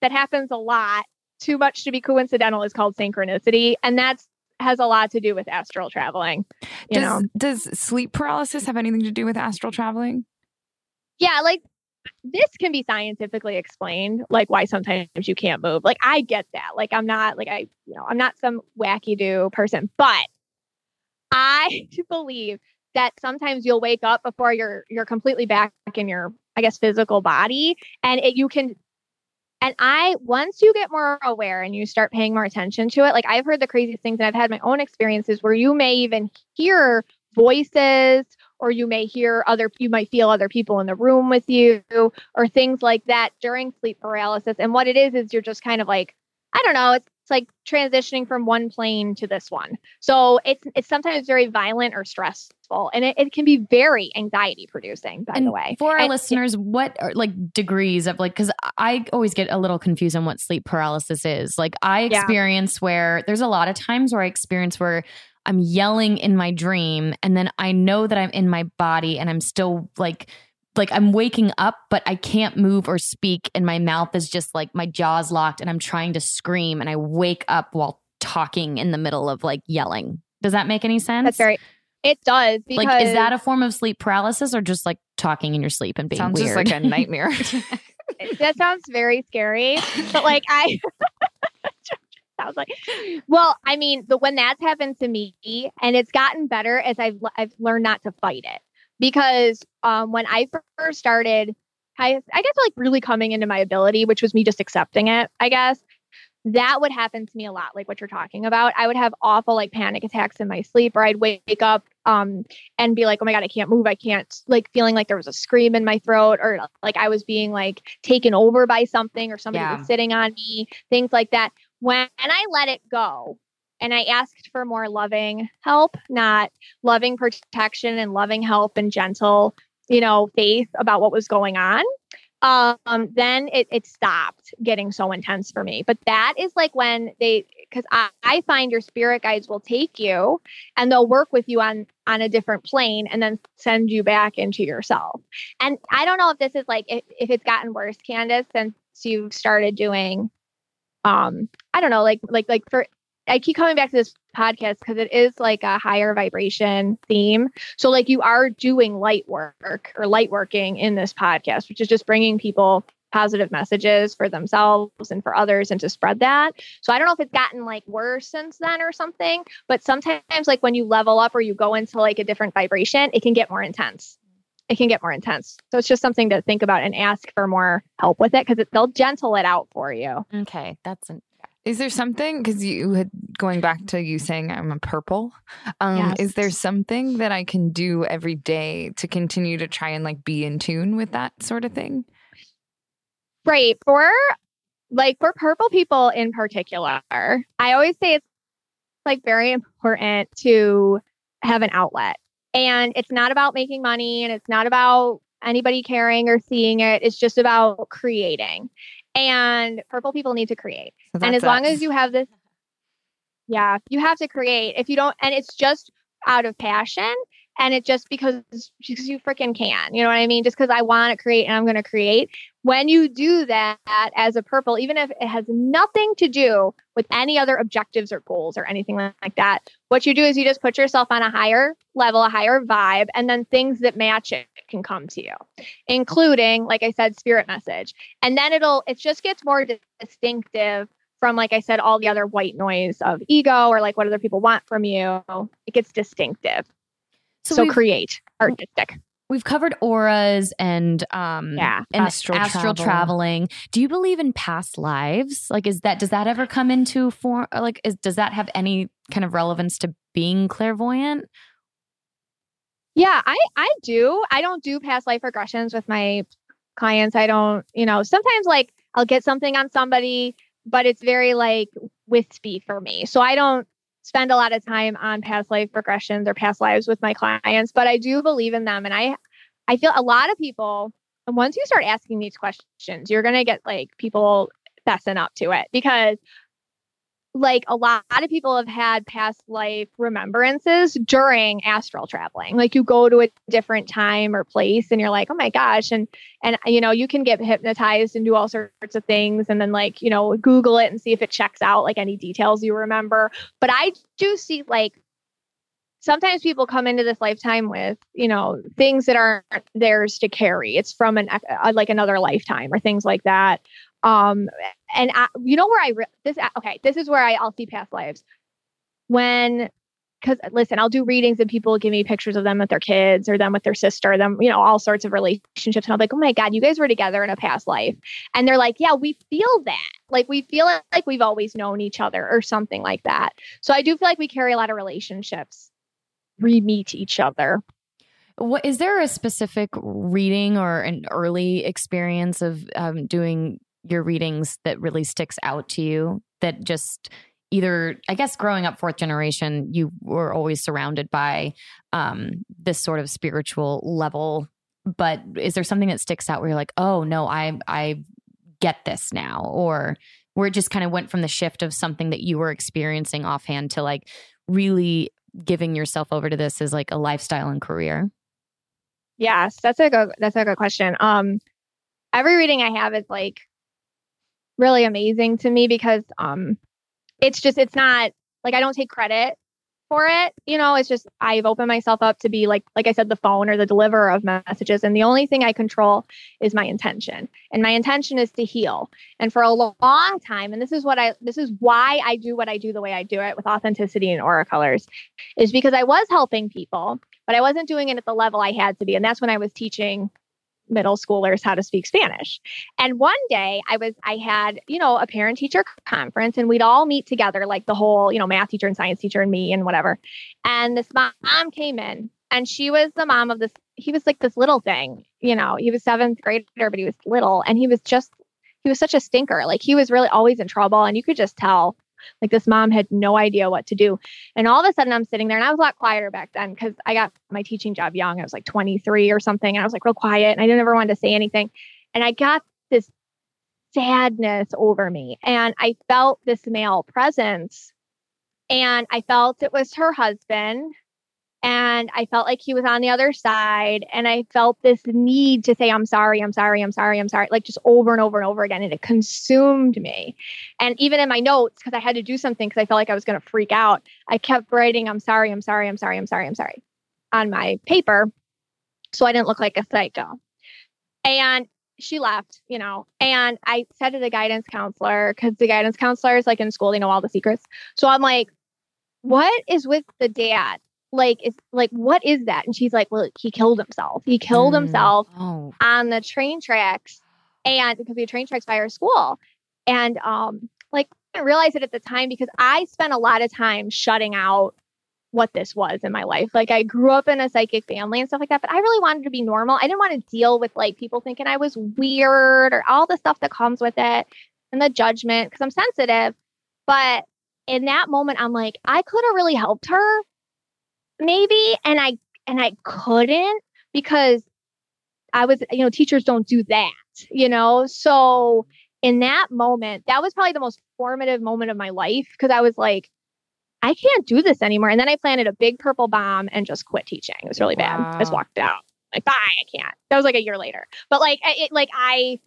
that happens a lot. Too much to be coincidental is called synchronicity, and that's has a lot to do with astral traveling. You Does know, does sleep paralysis have anything to do with astral traveling? yeah, like this can be scientifically explained, like why sometimes you can't move. Like I get that. Like I'm not like I, you know, I'm not some wacky do person, but I believe that sometimes you'll wake up before you're you're completely back in your I guess physical body and it, you can and I once you get more aware and you start paying more attention to it like I've heard the craziest things and I've had my own experiences where you may even hear voices or you may hear other you might feel other people in the room with you or things like that during sleep paralysis. And what it is is you're just kind of like I don't know it's it's like transitioning from one plane to this one. So it's it's sometimes very violent or stressful, and it, it can be very anxiety producing. By and the way, for our And- listeners, what are like degrees of like because I always get a little confused on what sleep paralysis is. Like I Yeah. experience where there's a lot of times where I experience where I'm yelling in my dream, and then I know that I'm in my body, and I'm still like like I'm waking up, but I can't move or speak, and my mouth is just like my jaws locked, and I'm trying to scream, and I wake up while talking in the middle of like yelling. Does that make any sense? That's very. It does like is that a form of sleep paralysis or just like talking in your sleep and being Sounds weird? just like a nightmare. that sounds very scary. But like I sounds like well, I mean, but when that's happened to me and it's gotten better as I've I've learned not to fight it. Because um when I first started I I guess like really coming into my ability, which was me just accepting it, I guess. That would happen to me a lot, like what you're talking about. I would have awful like panic attacks in my sleep, or I'd wake up um and be like, oh my God, I can't move. I can't like feeling like there was a scream in my throat or like I was being like taken over by something or somebody Yeah. was sitting on me, things like that. When I let it go and I asked for more loving help, not loving protection and loving help and gentle, you know, faith about what was going on. Um, then it, it stopped getting so intense for me. But that is like when they because I, I find your spirit guides will take you and they'll work with you on on a different plane and then send you back into yourself. And I don't know if this is like if, if it's gotten worse, Candice, since you've started doing um I don't know, like like like for I keep coming back to this podcast because it is like a higher vibration theme. So like you are doing light work or light working in this podcast, which is just bringing people positive messages for themselves and for others and to spread that. So I don't know if it's gotten like worse since then or something, but sometimes like when you level up or you go into like a different vibration, it can get more intense. It can get more intense. So it's just something to think about and ask for more help with it because they'll gentle it out for you. okay, that's an Is there something because you had going back to you saying I'm a purple? Um, Yes. Is there something that I can do every day to continue to try and like be in tune with that sort of thing? Right. For like for purple people in particular, I always say it's like very important to have an outlet. And it's not about making money and it's not about anybody caring or seeing it. It's just about creating. And purple people need to create. So and that's as long as you have this, yeah, you have to create. If you don't, and it's just out of passion and it's just because because you freaking can. You know what I mean? Just because I want to create and I'm going to create. When you do that as a purple, even if it has nothing to do with any other objectives or goals or anything like that, what you do is you just put yourself on a higher level, a higher vibe, and then things that match it can come to you, including, like I said, spirit message. And then it'll, it just gets more distinctive from, like I said, all the other white noise of ego or like what other people want from you. It gets distinctive. So, we've- create artistic. We've covered auras and um Yeah. and Astral astral, travel. traveling. Do you believe in past lives? Like is that does that ever come into form like is does that have any kind of relevance to being clairvoyant? Yeah, I I do. I don't do past life regressions with my clients. I don't, you know, sometimes like I'll get something on somebody, but it's very like wispy for me. So I don't spend a lot of time on past life regressions or past lives with my clients, but I do believe in them and I I feel a lot of people and once you start asking these questions, you're going to get like people fessing up to it because like a lot of people have had past life remembrances during astral traveling like you go to a different time or place and you're like oh my gosh and and you know you can get hypnotized and do all sorts of things and then like you know google it and see if it checks out like any details you remember but i do see like sometimes people come into this lifetime with, you know, things that aren't theirs to carry. It's from an like another lifetime or things like that. Um, and I, you know where I re- this okay, this is where I I'll see past lives when because listen, I'll do readings and people give me pictures of them with their kids or them with their sister, them, you know, all sorts of relationships. And I'm like, oh my God, you guys were together in a past life. And they're like, yeah, we feel that. Like we feel like we've always known each other or something like that. So I do feel like we carry a lot of relationships, re meet each other. What is there a specific reading or an early experience of um, doing your readings that really sticks out to you that just either i guess growing up fourth generation you were always surrounded by um, this sort of spiritual level but is there something that sticks out where you're like oh no i i get this now or where it just kind of went from the shift of something that you were experiencing offhand to like really giving yourself over to this as like a lifestyle and career? Yes that's a good that's a good question. Um every reading i have is like really amazing to me because um it's just it's not like I don't take credit for it. You know, it's just I've opened myself up to be like like I said the phone or the deliverer of messages and the only thing I control is my intention. And my intention is to heal. And for a long time and this is what I this is why I do what I do the way I do it with authenticity and aura colors is because I was helping people, but I wasn't doing it at the level I had to be. And that's when I was teaching middle schoolers how to speak Spanish. And one day I was, I had, you know, a parent teacher conference and we'd all meet together, like the whole, you know, math teacher and science teacher and me and whatever. And this mom came in and she was the mom of this, he was like this little thing, you know, he was seventh grader, but he was little and he was just, he was such a stinker. Like he was really always in trouble. And you could just tell like this mom had no idea what to do. And all of a sudden I'm sitting there and I was a lot quieter back then because I got my teaching job young. I was like 23 or something. And I was like real quiet and I never wanted to say anything. And I got this sadness over me and I felt this male presence. And I felt it was her husband and I felt like he was on the other side. And I felt this need to say, I'm sorry, I'm sorry, I'm sorry, I'm sorry, like just over and over and over again. And it consumed me. And even in my notes, because I had to do something because I felt like I was going to freak out, I kept writing, I'm sorry, I'm sorry, I'm sorry, I'm sorry, I'm sorry on my paper. So I didn't look like a psycho. And she left, you know, and I said to the guidance counselor, because the guidance counselor is like in school, they know all the secrets. So I'm like, what is with the dad? Like it's like what is that and she's like well he killed himself he killed mm. himself oh. on the train tracks and because we had train tracks by our school and um like I didn't realize it at the time because I spent a lot of time shutting out what this was in my life. Like I grew up in a psychic family and stuff like that, but I really wanted to be normal. I didn't want to deal with like people thinking I was weird or all the stuff that comes with it and the judgment because I'm sensitive. But in that moment, I'm like, I could have really helped her maybe and i and i couldn't because i was you know teachers don't do that you know? So in that moment that was probably the most formative moment of my life because i was like i can't do this anymore. And then i planted a big purple bomb and just quit teaching. It was really wow. bad. I just walked out. Like bye i can't. That was like a year later. But like it like i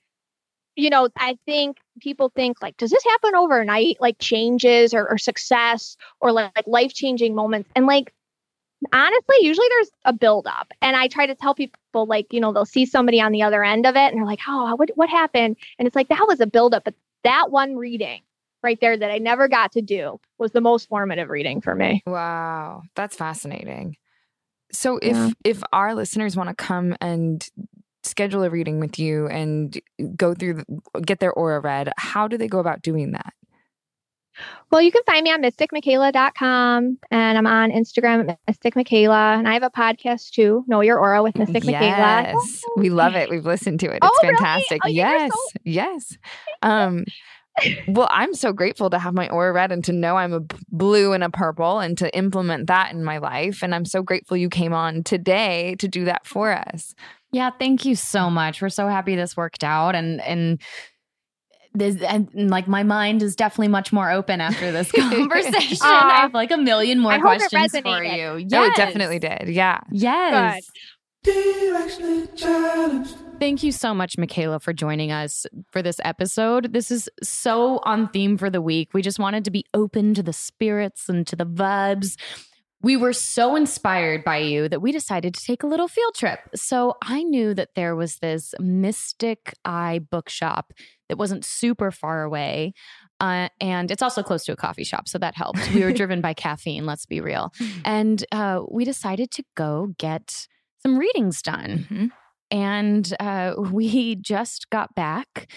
you know i think people think like does this happen overnight? Like changes or, or success or like, like life changing moments. And like honestly, usually there's a buildup. And I try to tell people, like, you know, they'll see somebody on the other end of it and they're like, oh, what, what happened? And it's like, that was a buildup. But that one reading right there that I never got to do was the most formative reading for me. Wow. That's fascinating. So if yeah. if our listeners want to come and schedule a reading with you and go through the, get their aura read, how do they go about doing that? Well, you can find me on mysticmichaela.com and I'm on Instagram at Mystic Michaela. And I have a podcast too, Know Your Aura with Mystic yes. Michaela. Yes. We love it. We've listened to it. It's oh, fantastic. Really? Oh, yes. So- yes. Um well, I'm so grateful to have my aura read and to know I'm a blue and a purple and to implement that in my life. And I'm so grateful you came on today to do that for us. Yeah, thank you so much. We're so happy this worked out and and this and like my mind is definitely much more open after this conversation. uh, I have like a million more questions for you. Yes. Oh, it definitely did. Yeah. Yes. Thank you so much, Michaela, for joining us for this episode. This is so on theme for the week. We just wanted to be open to the spirits and to the vibes We were so inspired by you that we decided to take a little field trip. So I knew that there was this Mystic Eye bookshop that wasn't super far away. Uh, and it's also close to a coffee shop. So that helped. We were driven by caffeine, let's be real. And uh, we decided to go get some readings done. Mm-hmm. And uh, we just got back.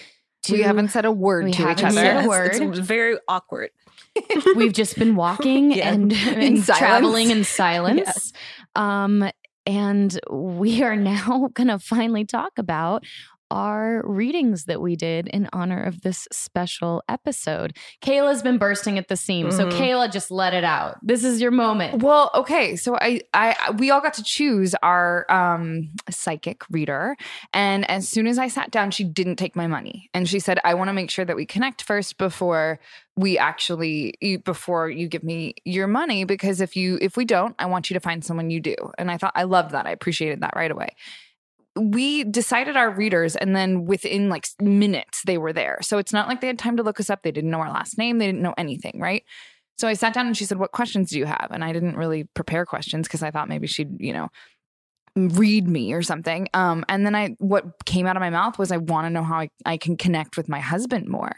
To, We haven't said a word to each other. said a word. It's very awkward. We've just been walking Yeah. and, and silence. traveling in silence. Yes. Um, and we are now going to finally talk about our readings that we did in honor of this special episode. Kayla's been bursting at the seams. So, Mhm. Kayla, just let it out. This is your moment. Well, okay. So I, I, we all got to choose our um, psychic reader, and as soon as I sat down, she didn't take my money, and she said, "I want to make sure that we connect first before we actually, you, before you give me your money, because if you, if we don't, I want you to find someone you do." And I thought I loved that. I appreciated that right away. We decided our readers, and then within like minutes, they were there. So it's not like they had time to look us up. They didn't know our last name. They didn't know anything, right? So I sat down and she said, What questions do you have? And I didn't really prepare questions because I thought maybe she'd, you know, read me or something. Um, and then I, what came out of my mouth was, I want to know how I, I can connect with my husband more.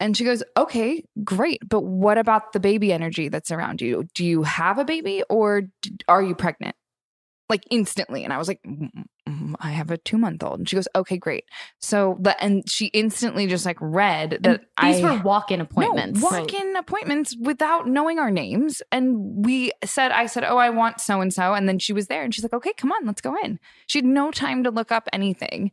And she goes, Okay, great. But what about the baby energy that's around you? Do you have a baby or are you pregnant? Like instantly. And I was like, "Mm, mm, I have a two month old. And she goes, Okay, great. So the, and she instantly just like read that And these I, were walk in appointments. no, walk in appointments without knowing our names. And we said, I said, Oh, I want so and so. And then she was there and she's like, Okay, come on, let's go in. She had no time to look up anything.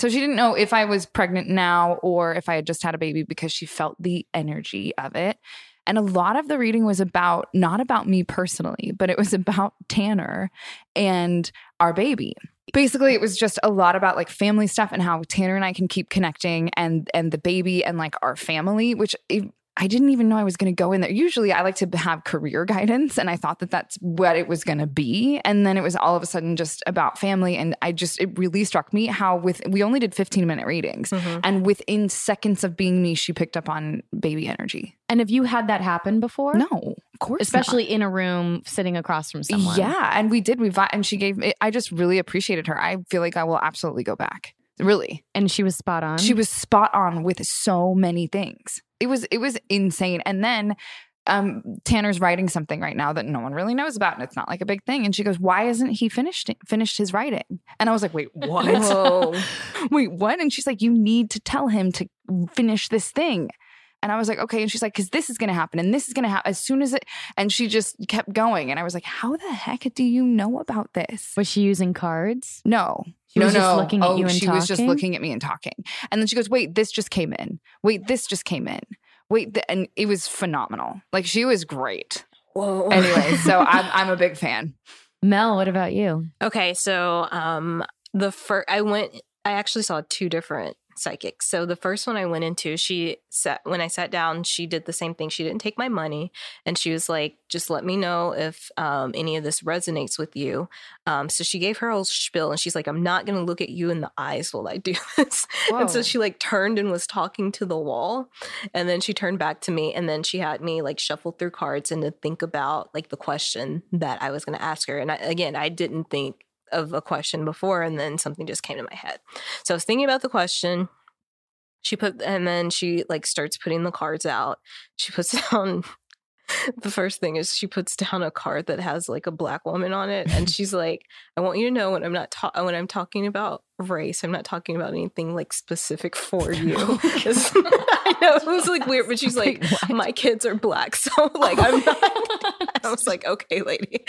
So she didn't know if I was pregnant now or if I had just had a baby because she felt the energy of it. And a lot of the reading was about not about me personally, but it was about Tanner and our baby. Basically, it was just a lot about like family stuff and how Tanner and I can keep connecting and and the baby and like our family, which it, I didn't even know I was going to go in there. Usually, I like to have career guidance, and I thought that that's what it was going to be. And then it was all of a sudden just about family, and I just it really struck me how with we only did fifteen minute readings, mm-hmm. and within seconds of being me, she picked up on baby energy. And have you had that happen before? No, of course, not. Especially in a room sitting across from someone. Yeah, and we did. We and she gave. Me I just really appreciated her. I feel like I will absolutely go back. Really, And she was spot on. she was spot on with so many things. It was it was insane. And then um Tanner's writing something right now that no one really knows about, and it's not like a big thing. And she goes, "Why isn't he finished finished his writing?" And I was like, "Wait, what? Wait, what?" And she's like, "You need to tell him to finish this thing." And I was like, okay. And she's like, because this is going to happen and this is going to happen as soon as it. And she just kept going. And I was like, how the heck do you know about this? was she using cards? No. She no, was just no. looking at oh, you and she was just looking at me and talking. And then she goes, wait, this just came in. Wait, this just came in. Wait, th-, and it was phenomenal. Like she was great. Whoa. Anyway, so I'm, I'm a big fan. Mel, what about you? Okay, so um the first I went I actually saw two different psychics. So the first one I went into, she sat when I sat down, she did the same thing. She didn't take my money and she was like, just let me know if um any of this resonates with you. Um so she gave her whole spiel and she's like, I'm not gonna look at you in the eyes while I do this. And so she like turned and was talking to the wall. And then she turned back to me and then she had me like shuffle through cards and to think about like the question that I was going to ask her. And I, again, I didn't think of a question before and then something just came to my head. So I was thinking about the question. She put and then she like starts putting the cards out. She puts down the first thing is she puts down a card that has like a black woman on it and she's like I want you to know when I'm not ta- when I'm talking about race I'm not talking about anything like specific for you. It's- I know it was like weird but she's like Wait, my kids are black so like I'm not I was like okay lady.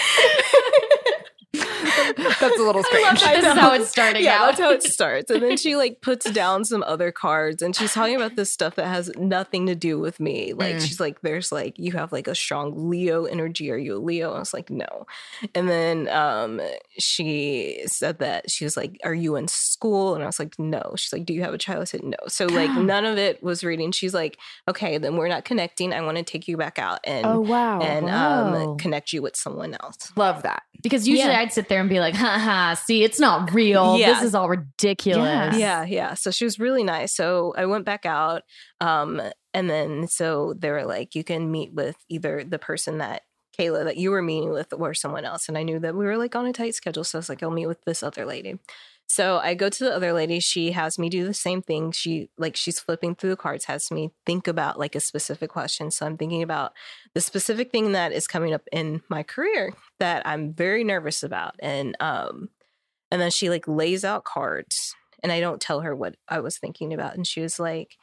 That's a little strange. that this is how it's starting yeah, out. that's how it starts. And then she like puts down some other cards and she's talking about this stuff that has nothing to do with me. Like Mm. she's like, there's like you have like a strong Leo energy. Are you a Leo? I was like, no. And then um she said that she was like, Are you in school? And I was like, No. She's like, Do you have a child? I said, No. So like none of it was reading. She's like, Okay, then we're not connecting. I want to take you back out and Oh, wow. and Whoa. um connect you with someone else. Love that. Because usually Yeah. I'd sit there and be like, haha, see, it's not real. Yeah. This is all ridiculous. Yeah, yeah. So she was really nice. So I went back out. Um, and then so they were like, you can meet with either the person that Kayla that you were meeting with or someone else. And I knew that we were like on a tight schedule. So I was like, I'll meet with this other lady. So I go to the other lady. She has me do the same thing. She like she's flipping through the cards, has me think about like a specific question. So I'm thinking about the specific thing that is coming up in my career that I'm very nervous about. And um and then she like lays out cards and I don't tell her what I was thinking about. And she was like,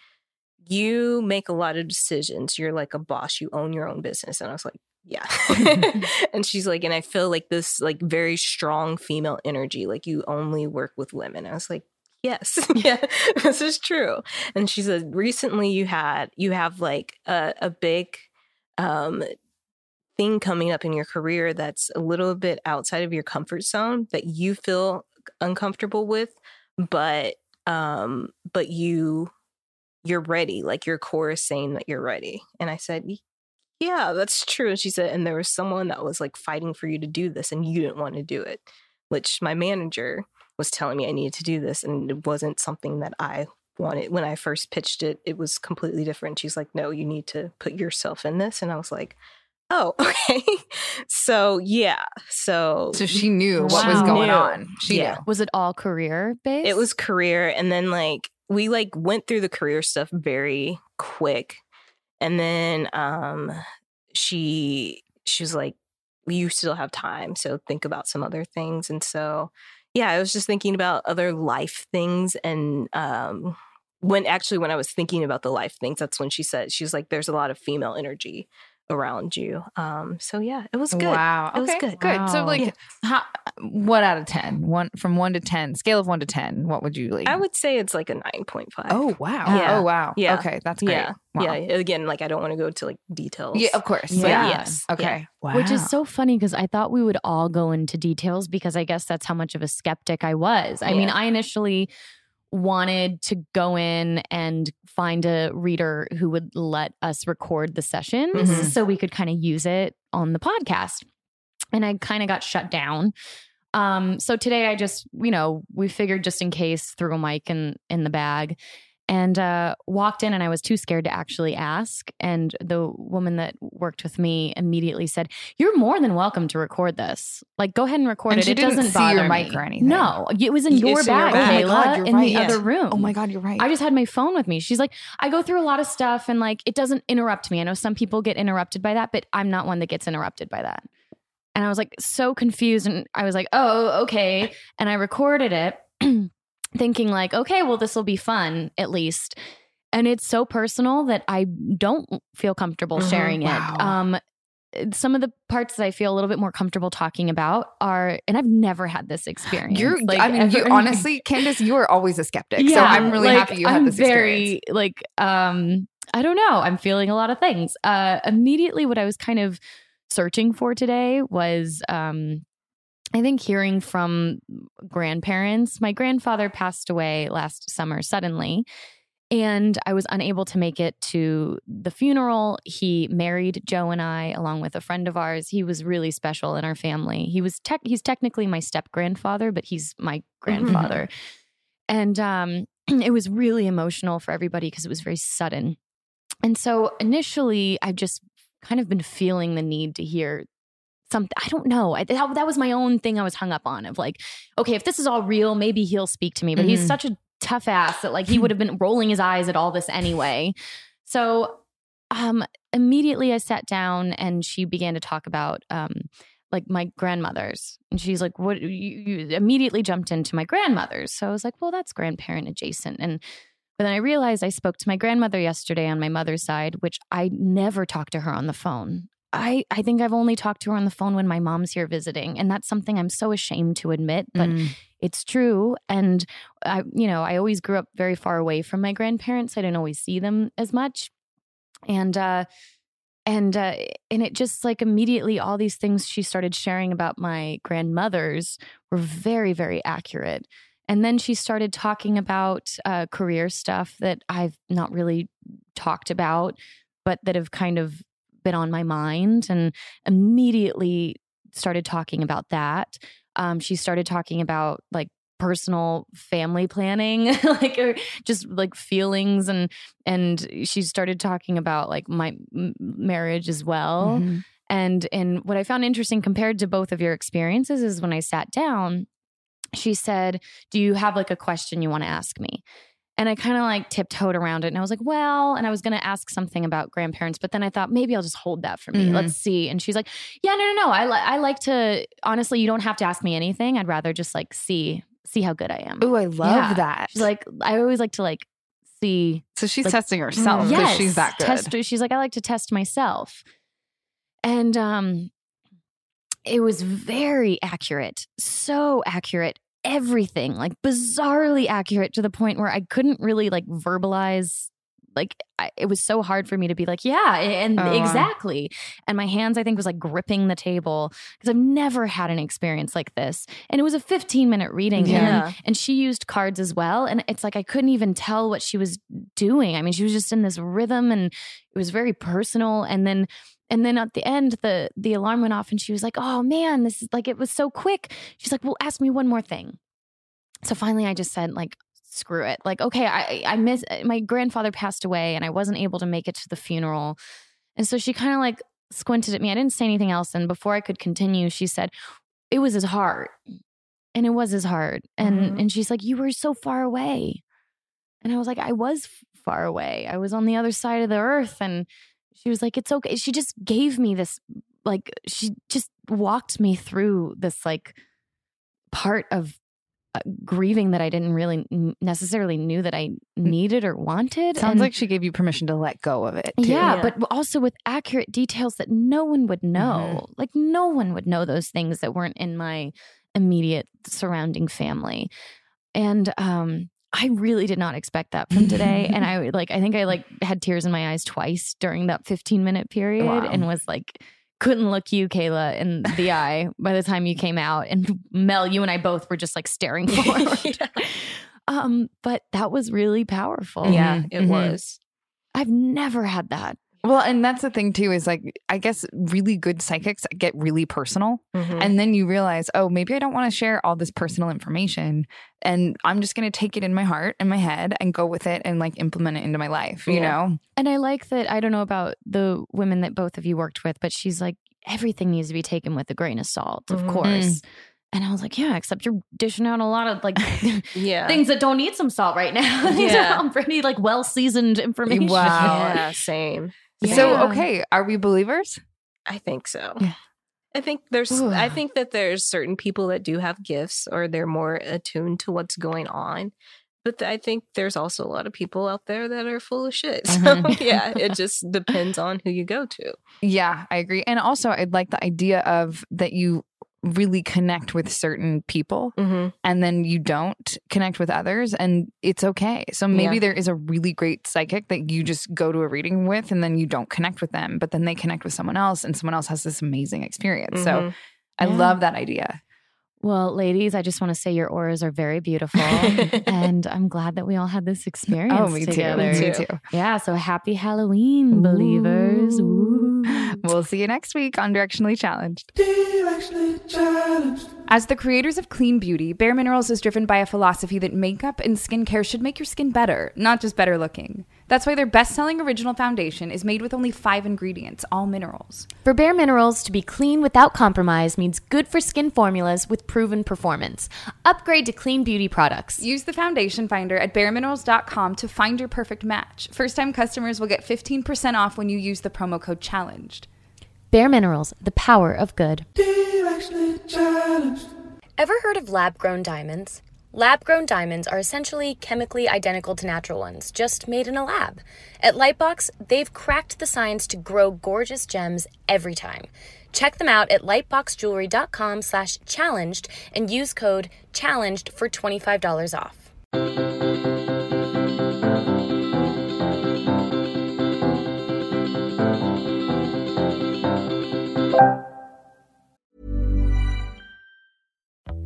You make a lot of decisions. You're like a boss. You own your own business. And I was like, yeah. And she's like and i feel like this like very strong female energy like you only work with women. I was like yes. Yeah. This is true. And she said recently you had you have like a, a big um thing coming up in your career that's a little bit outside of your comfort zone that you feel uncomfortable with but um but you you're ready like your core is saying that you're ready. And i said yeah, that's true. And she said, and there was someone that was like fighting for you to do this and you didn't want to do it, which my manager was telling me I needed to do this. And it wasn't something that I wanted. When I first pitched it, it was completely different. She's like, no, you need to put yourself in this. And I was like, oh, okay. so yeah. So So she knew what was going knew. on. She Yeah. knew. Was it all career based? It was career. And then like we like went through the career stuff very quick. And then um she she was like, You still have time, so think about some other things. And so yeah, I was just thinking about other life things and um when actually when I was thinking about the life things, that's when she said she's like, There's a lot of female energy around you. Um so yeah, it was good. Wow. It was okay, good. Good. So like Yeah. how, what out of 10? One from 1 to 10. Scale of 1 to 10. What would you like? I would say it's like a nine point five. Oh wow. Yeah. Oh wow. Yeah. Okay, that's great. Yeah. Wow. Yeah. Again, like I don't want to go to like details. Yeah, of course. Yeah. But Yeah. yes. Okay. Wow. Which is so funny because I thought we would all go into details because I guess that's how much of a skeptic I was. I mean, I initially wanted to go in and find a reader who would let us record the sessions Mhm. so we could kind of use it on the podcast. And I kind of got shut down. Um, so today I just, you know, we figured just in case threw a mic in in the bag and uh, walked in and I was too scared to actually ask. And the woman that worked with me immediately said, "You're more than welcome to record this. Like, go ahead and record And it. she it didn't doesn't see bother your mic me." or anything. No, it was in your your bag, bag. Oh Kayla, you're in right. the Yes. other room. Oh my god, you're right. I just had my phone with me. She's like, I go through a lot of stuff and like it doesn't interrupt me. I know some people get interrupted by that, but I'm not one that gets interrupted by that. And I was like so confused and I was like, oh, okay. And I recorded it thinking like, okay, well, this will be fun at least. And it's so personal that I don't feel comfortable Mhm. sharing it. Um, some of the parts that I feel a little bit more comfortable talking about are, and I've never had this experience. You're like, I mean, you honestly, Candice, you are always a skeptic. so I'm really like, happy you had I'm this very experience. like um I don't know. I'm feeling a lot of things. Uh immediately what I was kind of searching for today was um I think hearing from grandparents. My grandfather passed away last summer suddenly. And I was unable to make it to the funeral. He married Joe and I, along with a friend of ours. He was really special in our family. He was tech he's technically my step grandfather, but he's my grandfather. And um, it was really emotional for everybody because it was very sudden. And so initially, I've just kind of been feeling the need to hear something. I don't know. I, that, that was my own thing I was hung up on of like, okay, if this is all real, maybe he'll speak to me. But he's Mhm. such a tough ass that like he would have been rolling his eyes at all this anyway. So um, immediately I sat down and she began to talk about um, like my grandmothers. And she's like, what you, you immediately jumped into my grandmothers. So I was like, well, that's grandparent adjacent. And but then I realized I spoke to my grandmother yesterday on my mother's side, which I never talked to her on the phone. I, I think I've only talked to her on the phone when my mom's here visiting. And that's something I'm so ashamed to admit, but Mm. it's true. And I, you know, I always grew up very far away from my grandparents. I didn't always see them as much. And uh and uh and it just like immediately all these things she started sharing about my grandmothers were very, very accurate. And then she started talking about uh, career stuff that I've not really talked about, but that have kind of been on my mind and immediately started talking about that. Um, she started talking about like personal family planning like or just like feelings and and she started talking about like my m- marriage as well Mhm. And and what I found interesting compared to both of your experiences is when I sat down, she said, "Do you have like a question you want to ask me?" And I kind of like tiptoed around it and I was like, well, and I was going to ask something about grandparents, but then I thought maybe I'll just hold that for me. Mhm. Let's see. And she's like, yeah, no, no, no. I, li- I like to, honestly, you don't have to ask me anything. I'd rather just like see, see how good I am. Ooh, I love Yeah. that. She's like, I always like to like see. so she's like- testing herself because Yes, she's that good. Test, she's like, I like to test myself. And um, it was very accurate, so accurate. Everything like bizarrely accurate to the point where I couldn't really like verbalize. Like I, it was so hard for me to be like, yeah, and Oh, wow. exactly. And my hands, I think, was like gripping the table because I've never had an experience like this. And it was a 15 minute reading. Yeah. And, and she used cards as well. And it's like I couldn't even tell what she was doing. I mean, she was just in this rhythm and it was very personal. And then and then at the end, the the alarm went off and she was like, Oh man, this is like it was so quick. She's like, Well, ask me one more thing. So finally I just said, like, screw it. Like, okay, I I miss my grandfather passed away and I wasn't able to make it to the funeral. And so she kind of like squinted at me. I didn't say anything else. And before I could continue, she said, It was his heart. And it was his heart. And Mhm. and she's like, You were so far away. And I was like, I was far away. I was on the other side of the earth. And she was like, It's okay. She just gave me this, like, she just walked me through this, like, part of uh, grieving that I didn't really necessarily knew that I needed or wanted. Sounds And- like she gave you permission to let go of it. too. yeah, Yeah. but also with accurate details that no one would know. Mm-hmm. Like no one would know those things that weren't in my immediate surrounding family. And um I really did not expect that from today and I like I think I like had tears in my eyes twice during that 15 minute period Wow. and was like couldn't look you Kayla in the eye by the time you came out and Mel you and I both were just like staring forward. yeah. Um but that was really powerful. Yeah, Mhm, it mhm. was. I've never had that. Well, and that's the thing too is like I guess really good psychics get really personal Mhm. and then you realize, oh, maybe I don't want to share all this personal information and I'm just going to take it in my heart and my head and go with it and like implement it into my life, you Yeah. know? And I like that. I don't know about the women that both of you worked with, but she's like, everything needs to be taken with a grain of salt, of Mhm. course. And I was like, yeah, except you're dishing out a lot of like Yeah. things that don't need some salt right now. These Yeah. are all pretty like well seasoned information. Wow. Yeah, same. So, okay, are we believers? I think so. Yeah. I think there's Ooh. I think that there's certain people that do have gifts or they're more attuned to what's going on. But th- I think there's also a lot of people out there that are full of shit. So Mhm. yeah, it just depends on who you go to. Yeah, I agree. And also, I'd like the idea of that you really connect with certain people Mm-hmm. and then you don't connect with others and it's okay. So maybe Yeah. there is a really great psychic that you just go to a reading with and then you don't connect with them, but then they connect with someone else and someone else has this amazing experience. So Mhm. I Yeah. love that idea. Well, ladies, I just want to say your auras are very beautiful. and I'm glad that we all had this experience Oh, me together. too. Me too. too. Yeah. So happy Halloween, believers. Ooh. We'll see you next week on Directionally Challenged. As the creators of Clean Beauty, Bare Minerals is driven by a philosophy that makeup and skincare should make your skin better, not just better looking. That's why their best selling original foundation is made with only five ingredients, all minerals. For Bare Minerals to be clean without compromise means good for skin formulas with proven performance. Upgrade to clean beauty products. Use the foundation finder at bareminerals.com to find your perfect match. First time customers will get 15% off when you use the promo code CHALLENGED. Bare Minerals, the power of good. Ever heard of lab grown diamonds? Lab grown diamonds are essentially chemically identical to natural ones, just made in a lab. At Lightbox, they've cracked the science to grow gorgeous gems every time. Check them out at lightboxjewelry.com slash challenged and use code challenged for $25 off.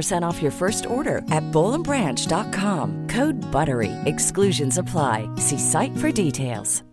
15% off your first order at bollandbranch.com. Code BUTTERY. Exclusions apply. See site for details.